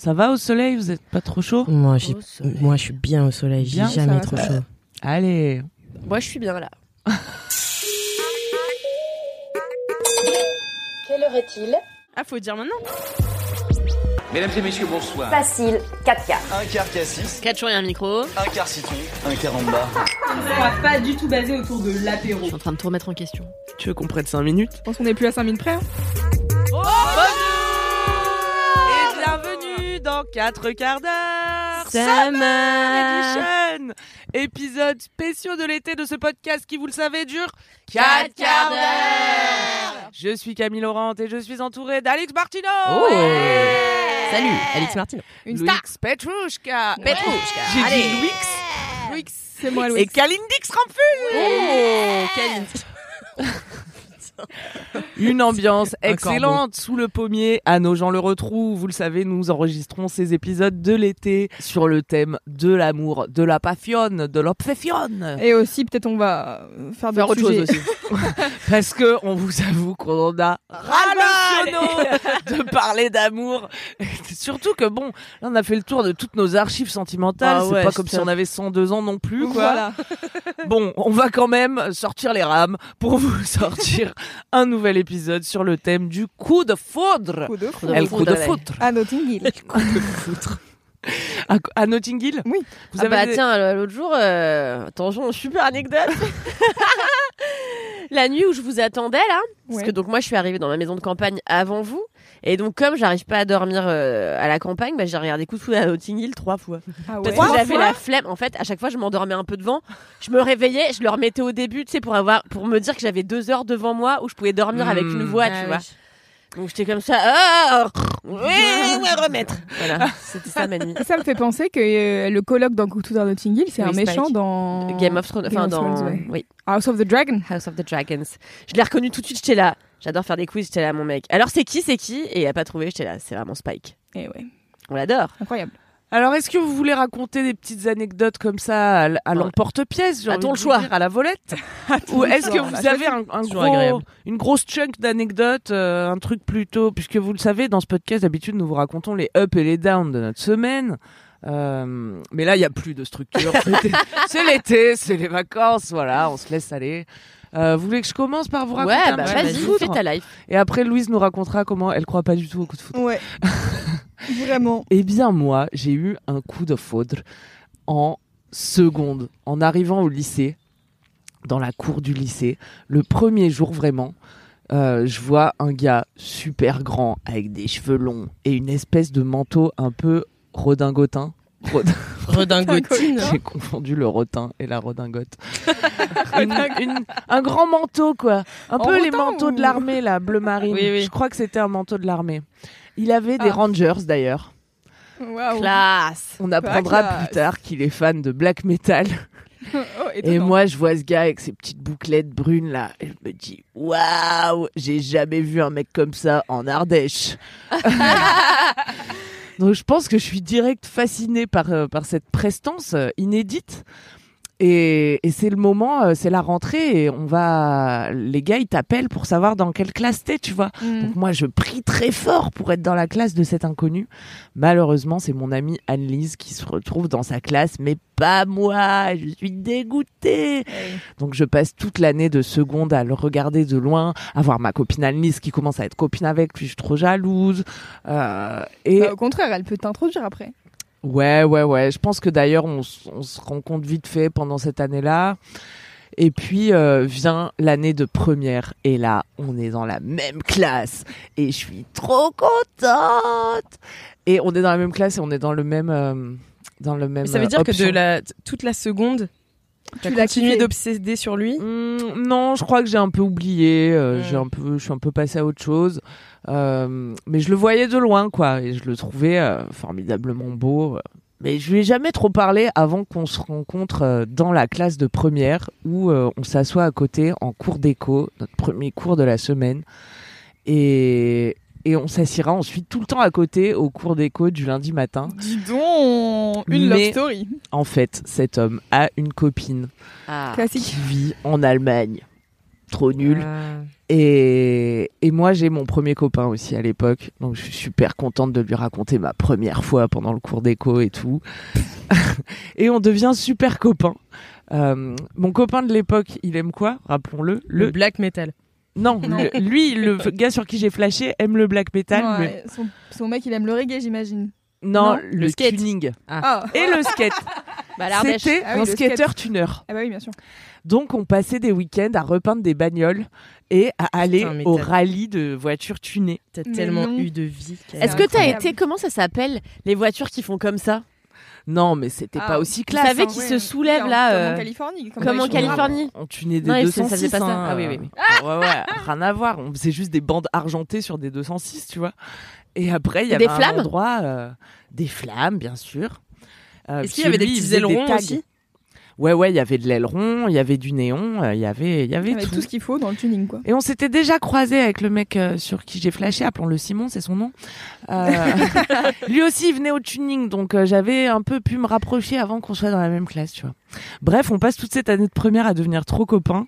Ça va au soleil Vous êtes pas trop chaud? Moi, j'ai- moi, je suis bien au soleil. J'ai Bien, jamais va, trop ça chaud. Allez. Moi, je suis bien là. Quelle heure est-il? Ah, faut dire maintenant. Mesdames et messieurs, bonsoir. Facile, 4 quarts. Un quart cassis, 4 jours et un micro. un quart citron, un quart en bas. On va pas du tout basé autour de l'apéro. Je suis en train de tout remettre en question. Tu veux qu'on prenne 5 minutes? Je pense qu'on est plus à 5 minutes près. hein. Dans 4 quarts d'heure. Summer Edition. Épisode spéciaux de l'été de ce podcast qui, vous le savez, dure 4 quarts d'heure. Je suis Camille Laurent et je suis entourée d'Alix Martino Oh. Ouais. Salut, Alix Martin. Une Louis star. Petrouchka. Petrouchka. J'ai Allez. dit c'est moi, et Kalindix Rampul Oh, quelle Une ambiance excellente sous le pommier. À nos gens le retrouvent. Vous le savez, nous enregistrons ces épisodes de l'été sur le thème de l'amour, de la passion, de l'obsession. Et aussi, peut-être, on va faire, Faire autre chose aussi. Parce que on vous avoue qu'on en a ras le de parler d'amour. Surtout que bon, là on a fait le tour de toutes nos archives sentimentales. Ah C'est ouais, pas comme si on avait 102 ans non plus, quoi. Voilà. Bon, on va quand même sortir les rames pour vous sortir un nouvel épisode sur le thème du coup de foudre. Coup de fou. de El coup de foudre, foudre. Notting Hill. À, à Notting Hill Oui. Vous ah avez bah des- tiens, l'autre jour, euh, attention, super anecdote. La nuit où je vous attendais là, parce que donc moi je suis arrivée dans ma maison de campagne avant vous, et donc comme j'arrive pas à dormir euh, à la campagne, bah, j'ai regardé Coup de foudre à Notting Hill trois fois. Ah Parce ouais. que j'avais la flemme. En fait, à chaque fois, je m'endormais un peu devant. Je me réveillais, je le remettais au début, tu sais, pour avoir, pour me dire que j'avais deux heures devant moi où je pouvais dormir avec une Hmm. voix, tu vois. Donc j'étais comme ça. Ah, oui, remettre. Voilà, c'était ça ma nuit. Ça me fait penser que euh, le colloque dans foudre à Notting Hill, c'est Oui, un méchant dans Game of Thrones, enfin dans Thrones, ouais. oui, House of the Dragon. House of the Dragons. Je l'ai reconnu tout de suite. J'étais là. J'adore faire des quiz. J'étais là, mon mec. Alors c'est qui, c'est qui? Et il a pas trouvé. J'étais là. C'est vraiment Spike. Et ouais, On l'adore. incroyable. Alors, est-ce que vous voulez raconter des petites anecdotes comme ça à, l'emporte-pièce À ton choix. dire, à la volette Ou est-ce que vous a avez un, gros, agréable. une grosse chunk d'anecdotes, euh, un truc plutôt, puisque vous le savez, dans ce podcast, d'habitude, nous vous racontons les ups et les downs de notre semaine. Euh, mais là, il n'y a plus de structure. C'est l'été, c'est les vacances, voilà, on se laisse aller. Euh, vous voulez que je commence par vous raconter Ouais, un bah petit de vas-y, foudre fais ta life. Et après, Louise nous racontera comment elle croit pas du tout au coup de foudre. Ouais. Vraiment. Eh bien, moi, j'ai eu un coup de foudre en seconde, en arrivant au lycée, dans la cour du lycée. Le premier jour, vraiment, euh, je vois un gars super grand, avec des cheveux longs et une espèce de manteau un peu redingotin. Rodin- Redingotine. J'ai confondu le rotin et la redingote. Une- une- un grand manteau, quoi. Un En peu les manteaux ou- de l'armée, là, bleu marine. Oui, oui. Je crois que c'était un manteau de l'armée. Il avait des Ah. Rangers, d'ailleurs. Waouh. Classe. On apprendra classe. plus tard qu'il est fan de black metal. Oh, Et moi, je vois ce gars avec ses petites bouclettes brunes là. Et je me dis, waouh, j'ai jamais vu un mec comme ça en Ardèche. Donc je pense que je suis direct fascinée par, euh, par cette prestance euh, inédite. Et, et c'est le moment, euh, c'est la rentrée et on va, les gars ils t'appellent pour savoir dans quelle classe t'es, tu vois. Mm. Donc moi, je prie très fort pour être dans la classe de cet inconnu. Malheureusement, c'est mon amie Anne-Lise qui se retrouve dans sa classe, mais pas moi. Je suis dégoûtée. Donc je passe toute l'année de seconde à le regarder de loin, à voir ma copine Anne-Lise qui commence à être copine avec, puis je suis trop jalouse. Euh, et Bah, au contraire, elle peut t'introduire après. Ouais, ouais, ouais. Je pense que d'ailleurs, on, on se rend compte vite fait pendant cette année-là. Et puis euh, vient l'année de première. Et là, on est dans la même classe. Et je suis trop contente. Et on est dans la même classe et on est dans le même. euh, dans le même Mais ça veut euh, dire que de la, toute la seconde, Tu l'as continué kiffé. d'obséder sur lui? Hmm, non, je crois que j'ai un peu oublié. euh, Mm. J'ai un peu, je suis un peu passé à autre chose. Euh, mais je le voyais de loin, quoi, et je le trouvais euh, formidablement beau. euh. Mais je lui ai jamais trop parlé avant qu'on se rencontre euh, dans la classe de première où euh, on s'assoit à côté en cours d'éco, notre premier cours de la semaine, et et on s'assiera ensuite tout le temps à côté au cours d'éco du lundi matin. Dis donc, une Mais- love story. En fait, cet homme a une copine Ah. Qui vit en Allemagne. Trop nul. Ah. Et, et moi, j'ai mon premier copain aussi à l'époque. Donc, je suis super contente de lui raconter ma première fois pendant le cours d'éco et tout. et on devient super copains. Euh, mon copain de l'époque, il aime quoi? Rappelons-le. Le Le... black metal. Non, Non. le- lui, le gars sur qui j'ai flashé, aime le black metal. mais- son mec, il aime le reggae, j'imagine. Non, Non, le, le skate. tuning. Ah, Et le skate. Bah. C'était Ah oui, un le skater tuner. ah bah oui, bien sûr. Donc, on passait des week-ends à repeindre des bagnoles et à aller Putain, au rallye de voitures tunées. T'as tellement non. eu de vie. Est-ce que t'as été comment ça s'appelle les voitures qui font comme ça? Non, mais c'était Ah, pas aussi Vous classe. savez hein. qui Ouais, se soulève oui, là Comme euh, en Californie. comme en Californie. On tunait des Non, il- 206. ça faisait pas ça. hein. Ah oui, oui, oui. Ouais, ouais, rien à voir. On faisait juste des bandes argentées sur des 206, tu vois. Et après, il y avait des un flammes endroit, euh, des flammes, bien sûr. Euh, Est-ce qu'il y avait des petits ailerons aussi Ouais, ouais, il y avait de l'aileron, il y avait du néon, euh, il y avait, il y avait tout ce qu'il faut dans le tuning, quoi. Et on s'était déjà croisé avec le mec euh, sur qui j'ai flashé, appelons-le Simon, c'est son nom. Euh, lui aussi, il venait au tuning, donc euh, j'avais un peu pu me rapprocher avant qu'on soit dans la même classe, tu vois. Bref, on passe toute cette année de première à devenir trop copains.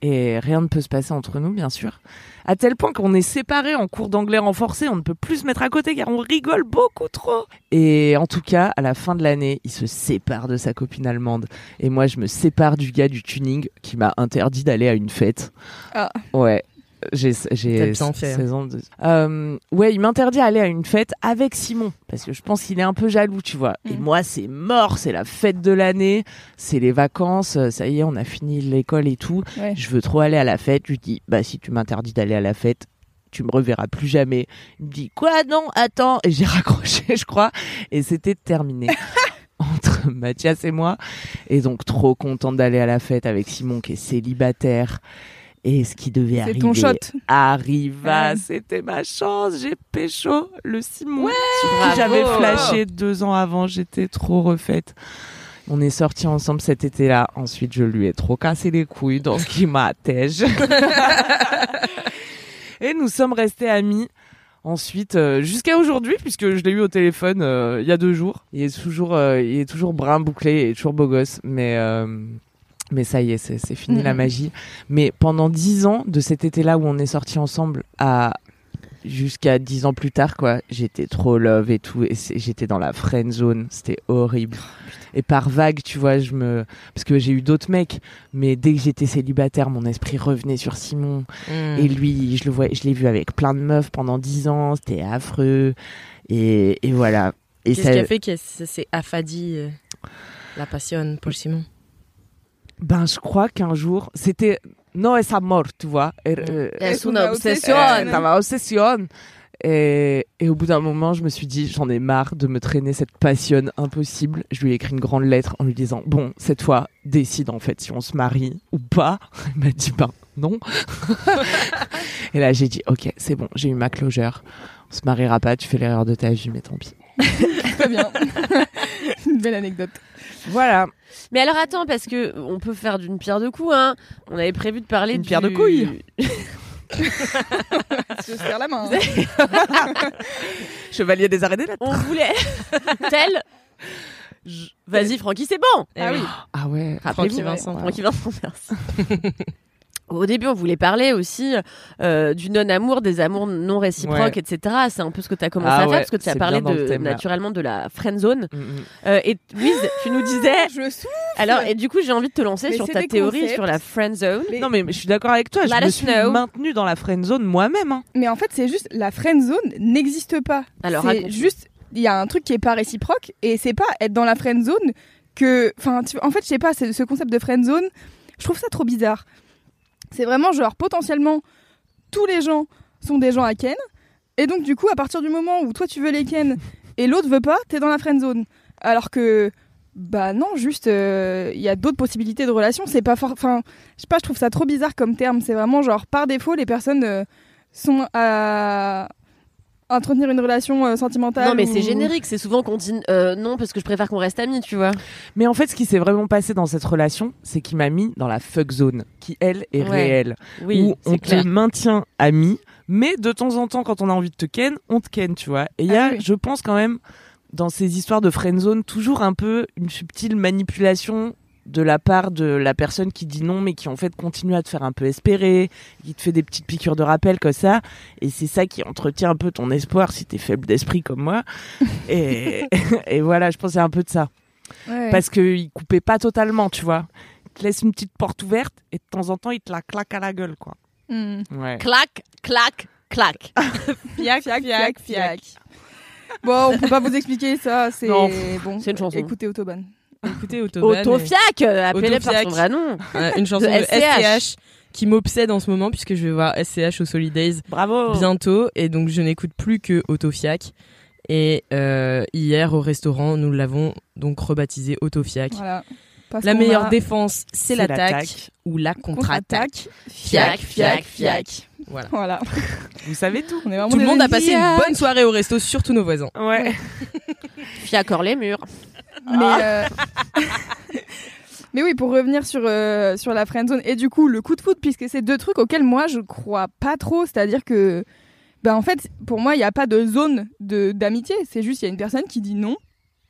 Et rien ne peut se passer entre nous, bien sûr. À tel point qu'on est séparés en cours d'anglais renforcé, on ne peut plus se mettre à côté car on rigole beaucoup trop. Et en tout cas, à la fin de l'année, il se sépare de sa copine allemande. Et moi, je me sépare du gars du tuning qui m'a interdit d'aller à une fête. Ah. Ouais. J'ai T'as j'ai bien fait, hein. 16 ans. de- Euh, ouais, il m'interdit d'aller à une fête avec Simon parce que je pense qu'il est un peu jaloux, tu vois. Et Mm. moi, c'est mort, c'est la fête de l'année, c'est les vacances, euh, ça y est, on a fini l'école et tout. Ouais. Je veux trop aller à la fête. Je lui dis, bah si tu m'interdis d'aller à la fête, tu me reverras plus jamais. Il me dit, quoi Non, attends. Et j'ai raccroché, je crois. Et c'était terminé. entre Mathias et moi. Et donc, trop contente d'aller à la fête avec Simon qui est célibataire. Et ce qui devait arriver ton shot. arriva. Ouais. C'était ma chance. J'ai pécho le Simon Ouais, sur qui j'avais flashé deux ans avant. J'étais trop refaite. On est sortis ensemble cet été-là. Ensuite, je lui ai trop cassé les couilles, donc il m'a. Et nous sommes restés amis. Ensuite, euh, jusqu'à aujourd'hui, puisque je l'ai eu au téléphone euh, il y a deux jours. Il est toujours, euh, il est toujours brun bouclé et toujours beau gosse, mais euh, mais ça y est, c'est fini la magie. Mais pendant dix ans, de cet été-là où on est sortis ensemble à jusqu'à dix ans plus tard, quoi, j'étais trop love et tout, et j'étais dans la friend zone, c'était horrible. Et par vague, tu vois, je me, parce que j'ai eu d'autres mecs, mais dès que j'étais célibataire, mon esprit revenait sur Simon. Mm. Et lui, je le vois, je l'ai vu avec plein de meufs pendant dix ans, c'était affreux. Et, et voilà. Et Qu'est-ce ça, qui a fait que c'est c'est affadi euh, la passion pour Simon? Ben, je crois qu'un jour, c'était, no es amor, tu vois. Et, euh, Es una una obsession. euh, estaba obsession. Et, et au bout d'un moment, je me suis dit, j'en ai marre de me traîner cette passion impossible. Je lui ai écrit une grande lettre en lui disant, bon, cette fois, décide en fait si on se marie ou pas. Il m'a dit, ben non. et là, j'ai dit, ok, c'est bon, j'ai eu ma closure. On se mariera pas, tu fais l'erreur de ta vie, mais tant pis. Très bien. Une belle anecdote. Voilà. Mais alors attends, parce que on peut faire d'une pierre deux coups. Hein. On avait prévu de parler Une du- pierre de couilles. Se serre la main. hein. Chevalier des arrêts des lettres. On voulait tel. Je- Vas-y, Francky, c'est bon. Ah oui. Ah ouais, Francky. Vincent. Ouais. Francky Vincent, merci. Au début, on voulait parler aussi euh, du non-amour, des amours non réciproques, Ouais. etc. C'est un peu ce que tu as commencé Ah à faire, ouais, parce que tu as parlé de, thème, naturellement de la friend zone. Mm, mm. Euh, et Louise, tu nous disais... Je souffle. Alors, et du coup, j'ai envie de te lancer Mais sur ta théorie concepts. sur la friend zone. Mais- Non mais je suis d'accord avec toi, je me suis know. maintenue dans la friend zone moi-même. hein. Mais en fait, c'est juste la friend zone n'existe pas. Alors, c'est juste il y a un truc qui est pas réciproque et c'est pas être dans la friend zone que enfin tu- en fait, je sais pas, ce concept de friend zone, je trouve ça trop bizarre. C'est vraiment genre potentiellement tous les gens sont des gens à ken et donc du coup à partir du moment où toi tu veux les ken et l'autre veut pas, t'es dans la friend zone. Alors que Bah non, juste euh, il y a d'autres possibilités de relations. C'est pas fort. Enfin, je sais pas, je trouve ça trop bizarre comme terme. C'est vraiment genre par défaut, les personnes euh, sont à entretenir une relation euh, sentimentale. Non, mais ou- c'est générique. C'est souvent qu'on dit euh, non parce que je préfère qu'on reste amis, tu vois. Mais en fait, ce qui s'est vraiment passé dans cette relation, c'est qu'il m'a mis dans la fuck zone, qui elle est Ouais. réelle, Oui, où on clair. te maintient ami, mais de temps en temps, quand on a envie de te ken, on te ken, tu vois. Et il y a, Ah oui. je pense quand même, dans ces histoires de friend zone, toujours un peu une subtile manipulation de la part de la personne qui dit non, mais qui en fait continue à te faire un peu espérer, qui te fait des petites piqûres de rappel comme ça. Et c'est ça qui entretient un peu ton espoir si t'es faible d'esprit comme moi. et, et voilà, je c'est un peu de ça Ouais. parce qu'il coupait pas totalement, tu vois. Il te laisse une petite porte ouverte et de temps en temps, il te la claque à la gueule, quoi. Ouais. Clac, clac, clac. Fiac, fiac, fiac, fiac. Bon, on peut pas vous expliquer ça. C'est Non. bon. C'est une chanson. Écoutez Autobahn. Écoutez. Autofiac, euh, appelez par Autofiac. son vrai nom. Une chanson De de, SCH. SCH qui m'obsède en ce moment puisque je vais voir SCH au Solidays Bravo. bientôt et donc je n'écoute plus que Autofiac. Et euh, hier au restaurant, nous l'avons donc rebaptisé Autofiac. Voilà. Parce La meilleure a défense, c'est l'attaque ou la contre-attaque. Fiac, Fiac, fiac. Voilà. Voilà. Vous savez tout. On est Tout le monde a passé une bonne soirée au resto, surtout nos voisins. Ouais. Fiac hors les murs. Mais, euh, mais oui, pour revenir sur, euh, sur la friendzone et du coup le coup de foot, puisque c'est deux trucs auxquels moi je crois pas trop. C'est-à-dire que, ben en fait, pour moi, il n'y a pas de zone de d'amitié. C'est juste, il y a une personne qui dit non.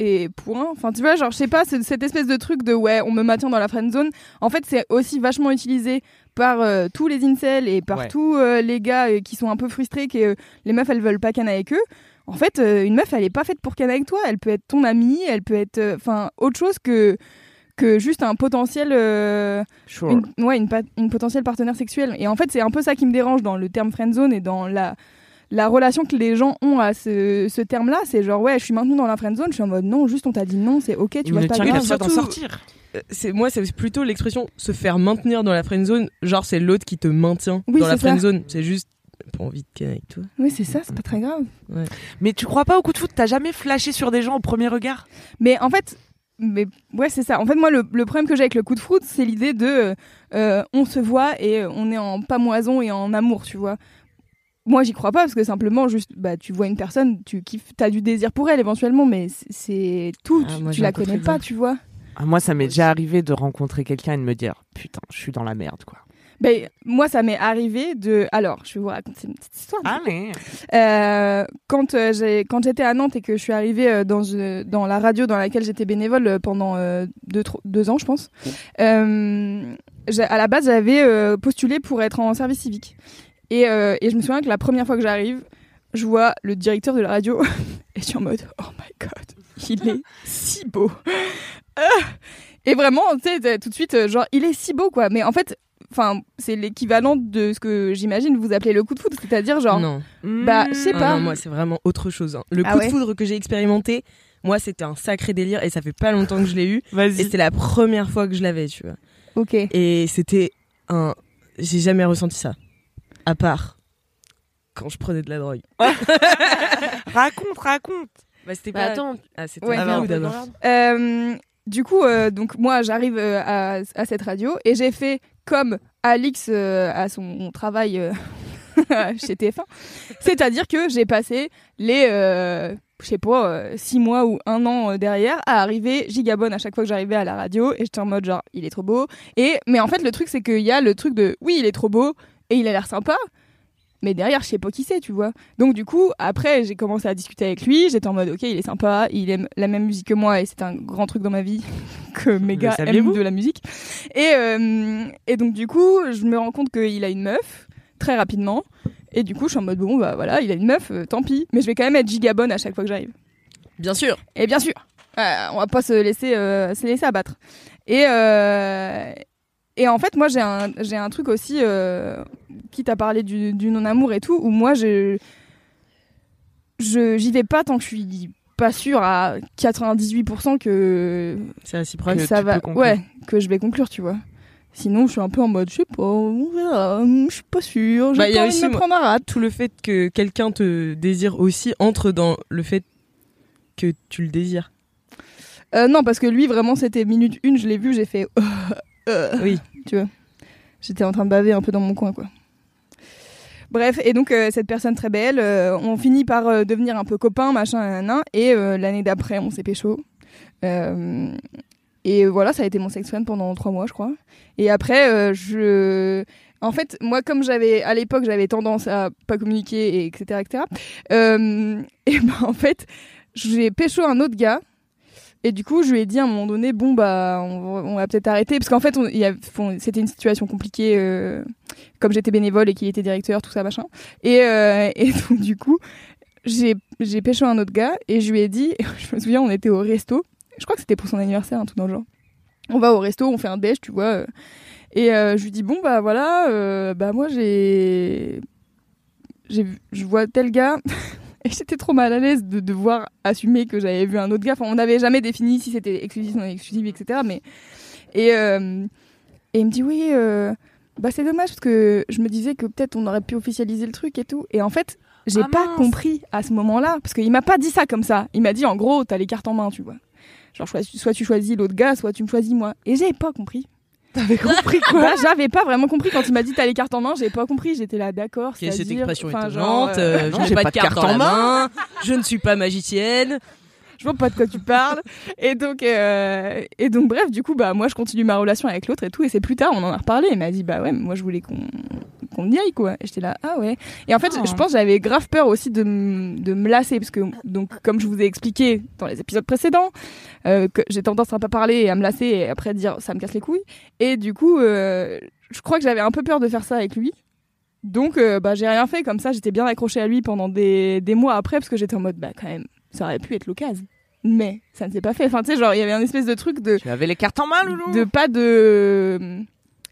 Et point. Enfin, tu vois, genre, je sais pas, cette espèce de truc de ouais, on me maintient dans la friendzone. En fait, c'est aussi vachement utilisé par euh, tous les incels et par Ouais. tous euh, les gars euh, qui sont un peu frustrés que les meufs elles veulent pas canner avec eux. En fait, euh, une meuf, elle est pas faite pour canner avec toi. Elle peut être ton amie, elle peut être, euh, enfin, autre chose que que juste un potentiel, euh, Sure. une, ouais, une, potentielle partenaire sexuelle. Et en fait, c'est un peu ça qui me dérange dans le terme friendzone et dans la la relation que les gens ont à ce, ce terme-là. C'est genre ouais, je suis maintenue dans la friendzone. Je suis en mode non, juste on t'a dit non, c'est ok, tu ne pas d'en surtout- sortir. C'est moi, c'est plutôt l'expression se faire maintenir dans la friend zone. Genre, c'est l'autre qui te maintient Oui, dans la c'est ça. friend zone. C'est juste pas envie de ken avec toi. Oui, c'est ça, c'est pas très grave. Mais tu crois pas au coup de foot? T'as jamais flashé sur des gens au premier regard? Mais en fait, mais ouais, c'est ça. En fait, moi, le, le problème que j'ai avec le coup de foot, c'est l'idée de euh, on se voit et euh, on est en pamoison et en amour, tu vois. Moi, j'y crois pas parce que simplement, juste, bah, tu vois une personne, tu kiffes, t'as du désir pour elle éventuellement, mais c'est- tout. Ah, tu- moi, tu j'ai la connais pas, tu vois. Ah, Moi, ça m'est déjà arrivé de rencontrer quelqu'un et de me dire putain, je suis dans la merde, quoi. Ben, moi, ça m'est arrivé de. Alors, je vais vous raconter une petite histoire. Allez. Euh, quand euh, j'ai quand j'étais à Nantes et que je suis arrivée euh, dans une- dans la radio dans laquelle j'étais bénévole euh, pendant euh, deux, deux ans je pense euh, à la base j'avais euh, postulé pour être en service civique et, euh, et je me souviens que la première fois que j'arrive je vois le directeur de la radio et je suis en mode oh my god il est si beau Ah et vraiment tu sais tout de suite euh, genre il est si beau quoi mais en fait Enfin, c'est l'équivalent de ce que j'imagine vous appelez le coup de foot, c'est-à-dire genre Non. Bah, je sais Ah pas. non, moi, c'est vraiment autre chose. hein. Le Ah coup ouais de foudre que j'ai expérimenté, moi, c'était un sacré délire et ça fait pas longtemps que je l'ai eu. Et c'était la première fois que je l'avais, tu vois. Ok. Et c'était un. J'ai jamais ressenti ça. À part quand je prenais de la drogue. Raconte, raconte. Bah, c'était Bah, pas. attends, Ah, c'était Ouais, d'abord Euh, du coup, euh, donc moi, j'arrive euh, à, cette radio et j'ai fait comme Alix euh, à son travail euh, chez TF1. C'est-à-dire que j'ai passé les, je sais pas, six mois ou un an derrière à arriver gigabonne à chaque fois que j'arrivais à la radio et j'étais en mode genre, il est trop beau. Et, mais en fait, le truc, c'est qu'il y a le truc de, oui, il est trop beau et il a l'air sympa. Mais derrière, je sais pas qui c'est, tu vois. Donc du coup, après, j'ai commencé à discuter avec lui. J'étais en mode, ok, il est sympa, il aime la même musique que moi et c'est un grand truc dans ma vie que mes gars aiment de la musique. Et, euh, et donc du coup, je me rends compte qu'il a une meuf très rapidement. Et du coup, je suis en mode, bon, bah voilà, il a une meuf, euh, tant pis. Mais je vais quand même être gigabonne à chaque fois que j'arrive. Bien sûr. Et bien sûr, euh, on va pas se laisser, se laisser abattre. Et, et en fait, moi, j'ai un, j'ai un truc aussi, euh, quitte à parler du, du non-amour et tout, où moi, je, je, j'y vais pas tant que je suis pas sûre à 98% que, C'est réciproque. que ça va, ouais, que je vais conclure, tu vois. Sinon, je suis un peu en mode, je sais pas, on verra, je suis pas sûre, j'ai Bah, pas a envie de me prendre un rat. Tout le fait que quelqu'un te désire aussi entre dans le fait que tu le désires. Euh, non, parce que lui, vraiment, c'était minute une, je l'ai vu, j'ai fait. euh, Oui. Tu vois. J'étais en train de baver un peu dans mon coin, quoi. Bref, et donc euh, cette personne très belle, euh, on finit par euh, devenir un peu copains, machin, nanana, et l'année d'après, on s'est pécho. Et voilà, ça a été mon sex friend pendant trois mois, je crois. Et après, je. En fait, moi, comme j'avais à l'époque, j'avais tendance à pas communiquer, et etc., etc. et ben en fait, j'ai pécho un autre gars. Et du coup, je lui ai dit à un moment donné, bon bah, on va, peut-être arrêter, parce qu'en fait, c'était une situation compliquée, euh, comme j'étais bénévole et qu'il était directeur, tout ça machin. Et, euh, du coup, j'ai pécho un autre gars et je lui ai dit, je me souviens, on était au resto. Je crois que c'était pour son anniversaire, un truc dans le genre. On va au resto, on fait un déj, tu vois. euh, Et je lui dis bon bah voilà, bah moi j'ai, je vois tel gars. Et j'étais trop mal à l'aise de devoir assumer que j'avais vu un autre gars. Enfin, on n'avait jamais défini si c'était exclusif, non exclusif, etc. Mais et, euh, et il me dit oui, euh, bah c'est dommage parce que je me disais que peut-être on aurait pu officialiser le truc et tout. Et en fait, j'ai Ah pas mince. compris à ce moment-là parce qu'il m'a pas dit ça comme ça. Il m'a dit en gros, t'as les cartes en main, tu vois. Genre soit tu choisis l'autre gars, soit tu me choisis moi. Et j'ai pas compris. T'avais compris Bah, j'avais pas vraiment compris quand il m'a dit t'as les cartes en main, j'ai pas compris. J'étais là d'accord. Quelle est cette expression étonnante euh, euh, non, Je n'ai j'ai pas, de carte dans la main. Je ne suis pas magicienne. Je vois pas de quoi tu parles. Et donc, euh, et donc, bref, du coup, bah, moi, je continue ma relation avec l'autre et tout. Et c'est plus tard, on en a reparlé. Il m'a dit, bah ouais, moi, je voulais qu'on qu'on y aille, quoi. Et j'étais là, ah ouais. Et en fait, Oh. je pense j'avais grave peur aussi de, de me lasser. Parce que, donc, comme je vous ai expliqué dans les épisodes précédents, euh, que j'ai tendance à pas parler et à me lasser et après dire, ça me casse les couilles. Et du coup, euh, je crois que j'avais un peu peur de faire ça avec lui. Donc, euh, bah, j'ai rien fait comme ça. J'étais bien accrochée à lui pendant des, des mois après parce que j'étais en mode, bah, quand même, ça aurait pu être l'occasion. Mais ça ne s'est pas fait. Enfin, tu sais, genre, il y avait un espèce de truc de, Tu avais les cartes en main, Loulou de pas de,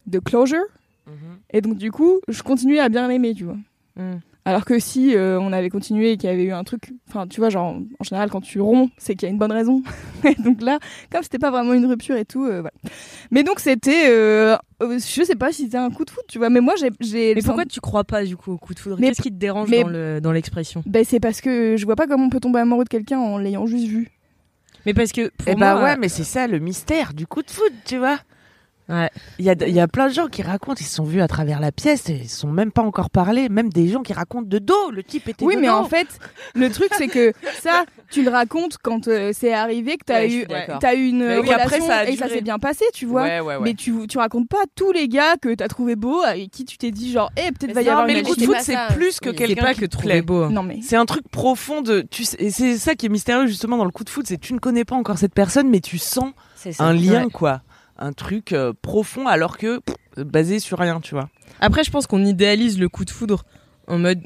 de closure. Mhm. Et donc, du coup, je continuais à bien l'aimer, tu vois. Mm. Alors que si euh, on avait continué et qu'il y avait eu un truc, enfin, tu vois, genre, en général, quand tu romps, c'est qu'il y a une bonne raison. et donc là, comme c'était pas vraiment une rupture et tout, euh, voilà. Mais donc, c'était, euh, je sais pas si c'était un coup de foot, tu vois, mais moi, j'ai. j'ai Mais pourquoi tu crois pas du coup au coup de foudre? Mais- Qu'est-ce qui te dérange mais- dans le- dans l'expression? Ben, c'est parce que je vois pas comment on peut tomber amoureux de quelqu'un en l'ayant juste vu. Mais parce que pour Eh bah moi, ouais, mais c'est ça le mystère du coup de foot, tu vois. Ouais. Il y a, il y a plein de gens qui racontent, ils se sont vus à travers la pièce et ils se sont même pas encore parlé. Même des gens qui racontent de dos, le type était Oui, de mais en fait, le truc, c'est que ça, tu le racontes quand euh, c'est arrivé, que t'as Ouais, je eu, une oui, relation après, ça a et ça s'est bien passé, tu vois. Ouais, ouais, ouais. Mais tu, tu racontes pas tous les gars que t'as trouvé beaux, avec qui tu t'es dit genre, eh, peut-être Mais va y avoir mais le coup de foot, c'est plus que Oui. quelqu'un qui que te plaît. beau. Non mais C'est un truc profond de. Tu sais, et c'est ça qui est mystérieux justement dans le coup de foot, c'est que tu ne connais pas encore cette personne, mais tu sens un lien, Ouais. quoi. Un truc euh, profond, alors que pff, basé sur rien, tu vois. Après, je pense qu'on idéalise le coup de foudre en mode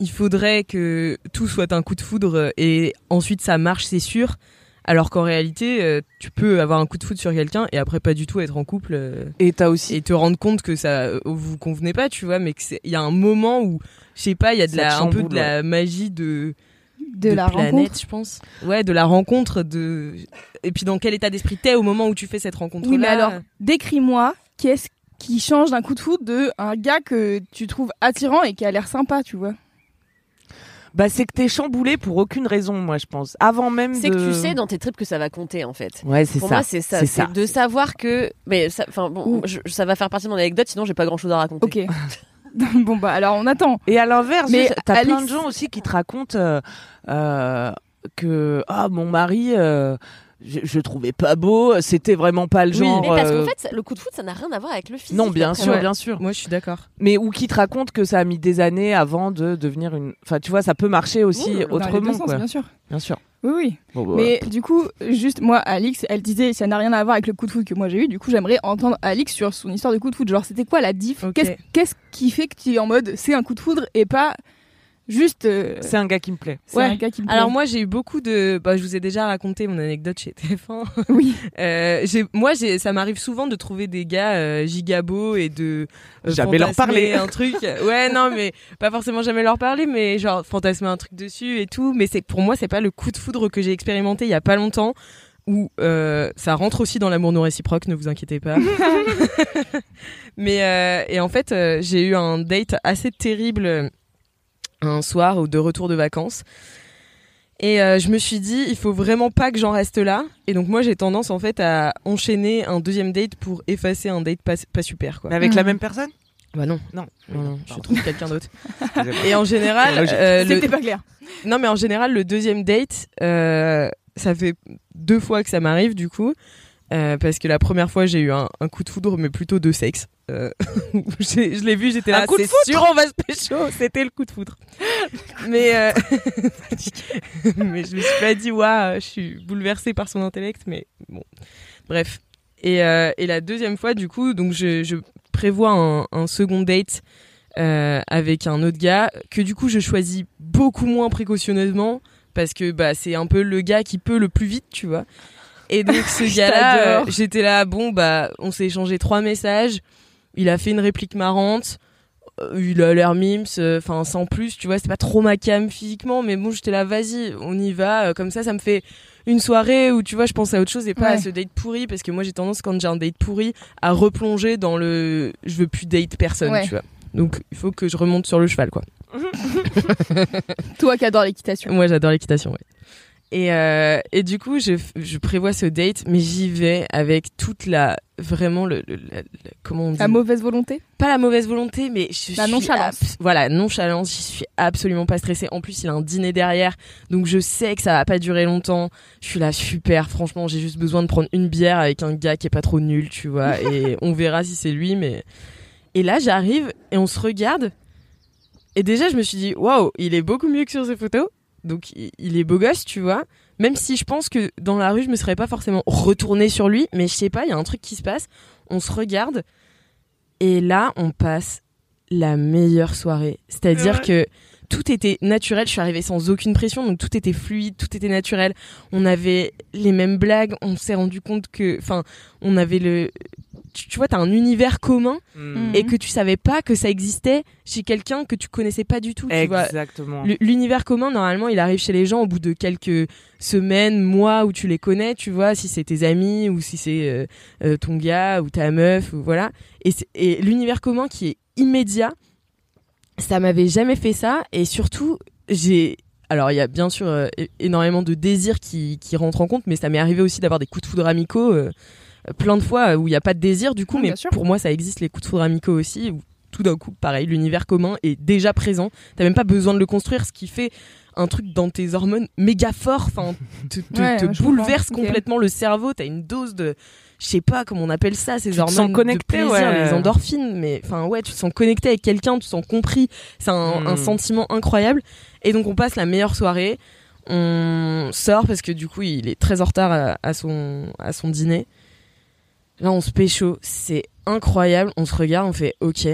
il faudrait que tout soit un coup de foudre euh, et ensuite ça marche, c'est sûr. Alors qu'en réalité, euh, tu peux avoir un coup de foudre sur quelqu'un et après pas du tout être en couple euh, Et t'as aussi. et te rendre compte que ça vous convenait pas, tu vois. Mais qu'il y a un moment où, je sais pas, il y a de Ça la, un peu de la magie de, de, la planète, rencontre. je pense. Ouais, de la rencontre. de Et puis dans quel état d'esprit t'es au moment où tu fais cette rencontre-là? Oui, mais alors, décris-moi qu'est-ce qui change d'un coup de foot de un gars que tu trouves attirant et qui a l'air sympa, tu vois? Bah, c'est que t'es chamboulé pour aucune raison, moi, je pense. Avant même C'est de. que tu sais dans tes tripes que ça va compter en fait. Ouais, c'est Pour ça. moi, c'est ça. C'est de savoir que. Mais ça, enfin bon, je- ça va faire partie de mon anecdote, sinon j'ai pas grand chose à raconter. Ok. bon bah alors on attend. Et à l'inverse, Mais t'as plein de gens aussi qui te racontent euh, euh, que ah mon mari, euh, je, je trouvais pas beau, c'était vraiment pas le Oui, genre. Mais parce euh, qu'en fait, le coup de foot, ça n'a rien à voir avec le physique. non, bien sûr, bien sûr. Moi, je suis d'accord. Mais ou qui te racontent que ça a mis des années avant de devenir une. Enfin, tu vois, ça peut marcher aussi Oui, dans les deux autrement, sens, quoi. bien sûr. Bien sûr. Oui, oui. Bon, bah, Mais du coup, juste moi, Alix, elle disait ça n'a rien à voir avec le coup de foot que moi j'ai eu. Du coup, j'aimerais entendre Alix sur son histoire de coup de foot. Genre, c'était quoi la diff? Qu'est-ce qui fait que tu es en mode c'est un coup de foudre et pas juste euh, c'est un gars qui me plaît. c'est Ouais. un gars qui me Alors moi j'ai eu beaucoup de, bah, je vous ai déjà raconté mon anecdote chez TF1. Oui. Euh, j'ai, moi j'ai, ça m'arrive souvent de trouver des gars euh, gigabos et de euh, Jamais leur fantasmer parler. un truc. Ouais non mais pas forcément jamais leur parler, mais genre fantasmer un truc dessus et tout. Mais c'est pour moi c'est pas le coup de foudre que j'ai expérimenté il y a pas longtemps. Où euh, ça rentre aussi dans l'amour non réciproque, ne vous inquiétez pas. mais euh, et en fait euh, j'ai eu un date assez terrible euh, un soir ou de retour de vacances. Et euh, je me suis dit, il faut vraiment pas que j'en reste là. Et donc moi, j'ai tendance en fait à enchaîner un deuxième date pour effacer un date pas, pas super. Quoi. Mais avec la même personne? Bah non, Non. non, non, je trouve quelqu'un d'autre. Et en général, euh, le- C'était pas clair. non mais en général, le deuxième date, euh, ça fait deux fois que ça m'arrive du coup. Euh, parce que la première fois j'ai eu un, un coup de foudre mais plutôt de sexe. Euh, je l'ai vu j'étais Un là coup de c'est sûr. On va se pécho. C'était le coup de foudre. Mais euh, mais je me suis pas dit waouh je suis bouleversée par son intellect mais bon. Bref. Et, et la deuxième fois du coup donc je, je prévois un, un second date avec un autre gars que du coup je choisis beaucoup moins précautionneusement parce que bah c'est un peu le gars qui peut le plus vite tu vois et donc ce gars-là euh, j'étais là bon bah on s'est échangé trois messages. Il a fait une réplique marrante. Euh, il a l'air mimes enfin sans plus tu vois c'est pas trop ma cam physiquement mais bon j'étais là vas-y on y va. Euh, comme ça ça me fait une soirée où tu vois je pense à autre chose et pas à ce date pourri parce que moi j'ai tendance quand j'ai un date pourri à replonger dans le je veux plus date personne Ouais. tu vois. Donc il faut que je remonte sur le cheval quoi. Toi qui adore l'équitation. moi j'adore l'équitation ouais et, euh, et du coup je, je prévois ce date mais j'y vais avec toute la vraiment le, le- la- comment on dit La mauvaise volonté? pas la mauvaise volonté, mais je La suis nonchalance. voilà, nonchalance. Je suis absolument pas stressée. En plus, il a un dîner derrière, donc je sais que ça va pas durer longtemps. Je suis là super. Franchement, j'ai juste besoin de prendre une bière avec un gars qui est pas trop nul, tu vois, et on verra si c'est lui. Mais et là, j'arrive et on se regarde. Et déjà, je me suis dit, waouh, il est beaucoup mieux que sur ses photos. Donc, il- est beau gosse, tu vois. Même si je pense que dans la rue, je me serais pas forcément retournée sur lui, mais je sais pas, il y a un truc qui se passe. On se regarde et là, on passe la meilleure soirée. C'est-à-dire que tout était naturel. Je suis arrivée sans aucune pression, donc tout était fluide, tout était naturel. On avait les mêmes blagues. On s'est rendu compte que, enfin, on avait le, tu, tu vois, t'as un univers commun Hmm. et que tu savais pas que ça existait chez quelqu'un que tu connaissais pas du tout. Tu vois, Exactement. L'univers commun, normalement, il arrive chez les gens au bout de quelques semaines, mois où tu les connais, tu vois, si c'est tes amis ou si c'est euh, euh, ton gars ou ta meuf, ou voilà. Et, l'univers commun qui est immédiat, ça m'avait jamais fait ça. Et surtout, j'ai. Alors, il y a bien sûr euh, énormément de désirs qui, qui rentrent en compte, mais ça m'est arrivé aussi d'avoir des coups de foudre amicaux euh, plein de fois où il n'y a pas de désir, du coup, mais pour moi, ça existe les coups de foudre amicaux aussi, où tout d'un coup, pareil, l'univers commun est déjà présent. T'as même pas besoin de le construire, ce qui fait un truc dans tes hormones méga fort, enfin, te, te- Ouais, te bouleverse complètement le cerveau. T'as une dose de, je sais pas comment on appelle ça, ces te hormones sens connecté, de plaisir, ouais. les endorphines, mais enfin ouais, tu te sens connecté avec quelqu'un, tu te sens compris. C'est un, Mm. un sentiment incroyable. Et donc on passe la meilleure soirée. On sort parce que du coup il est très en retard à, à son à son dîner. Là on se pécho, c'est incroyable. On se regarde, on fait ok.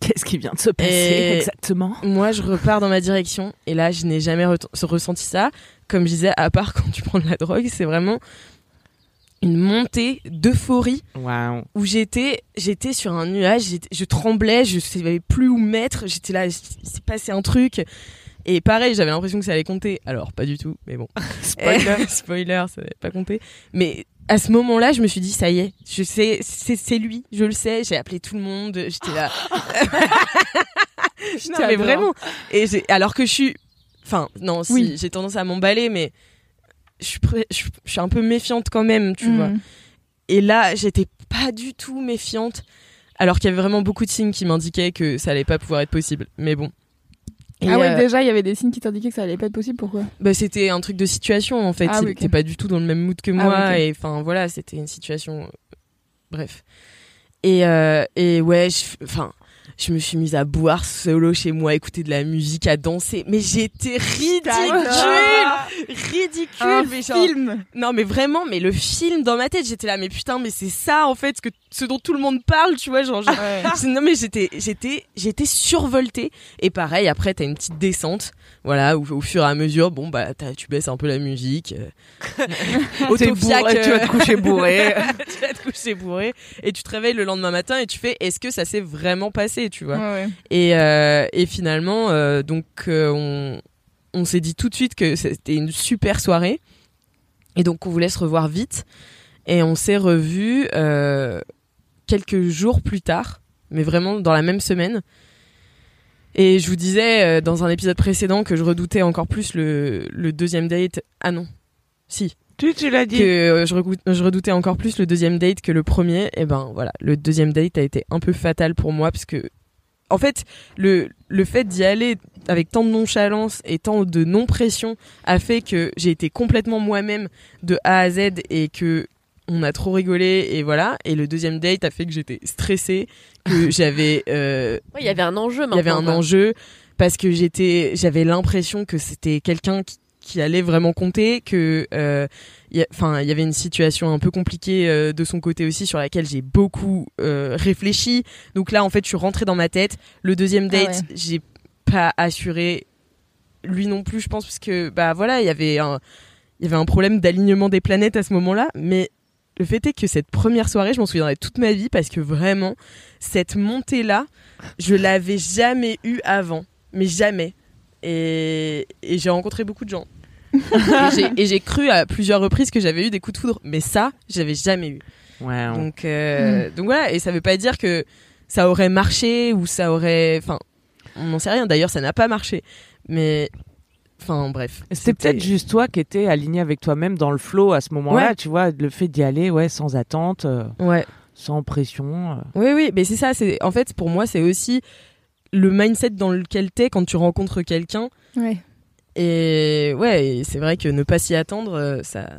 Qu'est-ce qui vient de se passer Et- exactement? Moi, je repars dans ma direction et là, je n'ai jamais re- ressenti ça. Comme je disais, à part quand tu prends de la drogue, c'est vraiment une montée d'euphorie Waouh. où j'étais, j'étais sur un nuage, je tremblais, je savais plus où mettre, j'étais là, il s'est passé un truc. Et pareil, j'avais l'impression que ça allait compter. Alors, pas du tout, mais bon. Spoiler. Spoiler, ça n'avait pas compté. Mais à ce moment-là, je me suis dit, ça y est, je sais, c'est c'est lui, je le sais. J'ai appelé tout le monde, j'étais là. non, mais vraiment. Et j'ai- alors que je suis, enfin, non, si, Oui. j'ai tendance à m'emballer, mais je suis, pré- je, je suis un peu méfiante quand même, tu Mm. vois. Et là, j'étais pas du tout méfiante, alors qu'il y avait vraiment beaucoup de signes qui m'indiquaient que ça allait pas pouvoir être possible. Mais bon. Et, Ah ouais, euh, déjà, il y avait des signes qui t'indiquaient que ça allait pas être possible. Pourquoi? Bah, c'était un truc de situation en fait. Ah il oui, était ok. pas du tout dans le même mood que Ah moi et enfin voilà, c'était une situation. euh, Bref. Et euh, et ouais, je- enfin. Je me suis mise à boire solo chez moi, à écouter de la musique, à danser. Mais j'étais ridicule, ridicule. Un mais genre- film non mais vraiment, mais le film dans ma tête, j'étais là, mais putain, mais c'est ça en fait, ce que ce dont tout le monde parle, tu vois, genre. Non mais j'étais j'étais j'étais survoltée et pareil après t'as une petite descente voilà où au fur et à mesure bon bah tu baisses un peu la musique euh, T'es autofiac, bourré, tu vas te euh, coucher bourré. tu vas te coucher bourré et tu te réveilles le lendemain matin et tu fais est-ce que ça s'est vraiment passé? Tu vois Ouais, ouais. et, euh, et finalement, euh, donc euh, on, on s'est dit tout de suite que c'était une super soirée. Et donc on voulait se revoir vite. Et on s'est revus quelques jours plus tard, mais vraiment dans la même semaine. Et je vous disais dans un épisode précédent que je redoutais encore plus le, le deuxième date. Ah non, si. Tu, tu l'as dit. Que euh, je, redoutais encore plus le deuxième date que le premier. Et ben voilà, le deuxième date a été un peu fatal pour moi parce que, en fait, le, le fait d'y aller avec tant de nonchalance et tant de non-pression a fait que j'ai été complètement moi-même de A à Z et que on a trop rigolé et voilà. Et le deuxième date a fait que j'étais stressée, que j'avais euh, Ouais, il y avait un enjeu il y avait un maintenant, enjeu parce que j'étais j'avais l'impression que c'était quelqu'un qui, qui allait vraiment compter que euh, enfin il y avait une situation un peu compliquée euh, de son côté aussi sur laquelle j'ai beaucoup euh, réfléchi donc là en fait je suis rentrée dans ma tête le deuxième Ah date j'ai pas assuré lui non plus je pense parce que bah voilà il y avait un il y avait un problème d'alignement des planètes à ce moment-là mais le fait est que cette première soirée, je m'en souviendrai toute ma vie parce que vraiment, cette montée-là, je l'avais jamais eue avant. Mais jamais. Et, et j'ai rencontré beaucoup de gens. et j'ai- cru à plusieurs reprises que j'avais eu des coups de foudre. Mais ça, j'avais jamais eu. Ouais, on- Donc, euh, donc voilà. Et ça veut pas dire que ça aurait marché ou ça aurait. Enfin, on n'en sait rien. D'ailleurs, ça n'a pas marché. Mais. Enfin, bref. C'était peut-être juste toi qui étais aligné avec toi-même dans le flow à ce moment-là, Ouais. tu vois, le fait d'y aller, ouais, sans attente, euh, Ouais. sans pression. euh. Oui, oui, mais c'est ça. C'est en fait pour moi, c'est aussi le mindset dans lequel t'es quand tu rencontres quelqu'un. Ouais. Et ouais, c'est vrai que ne pas s'y attendre, euh, ça,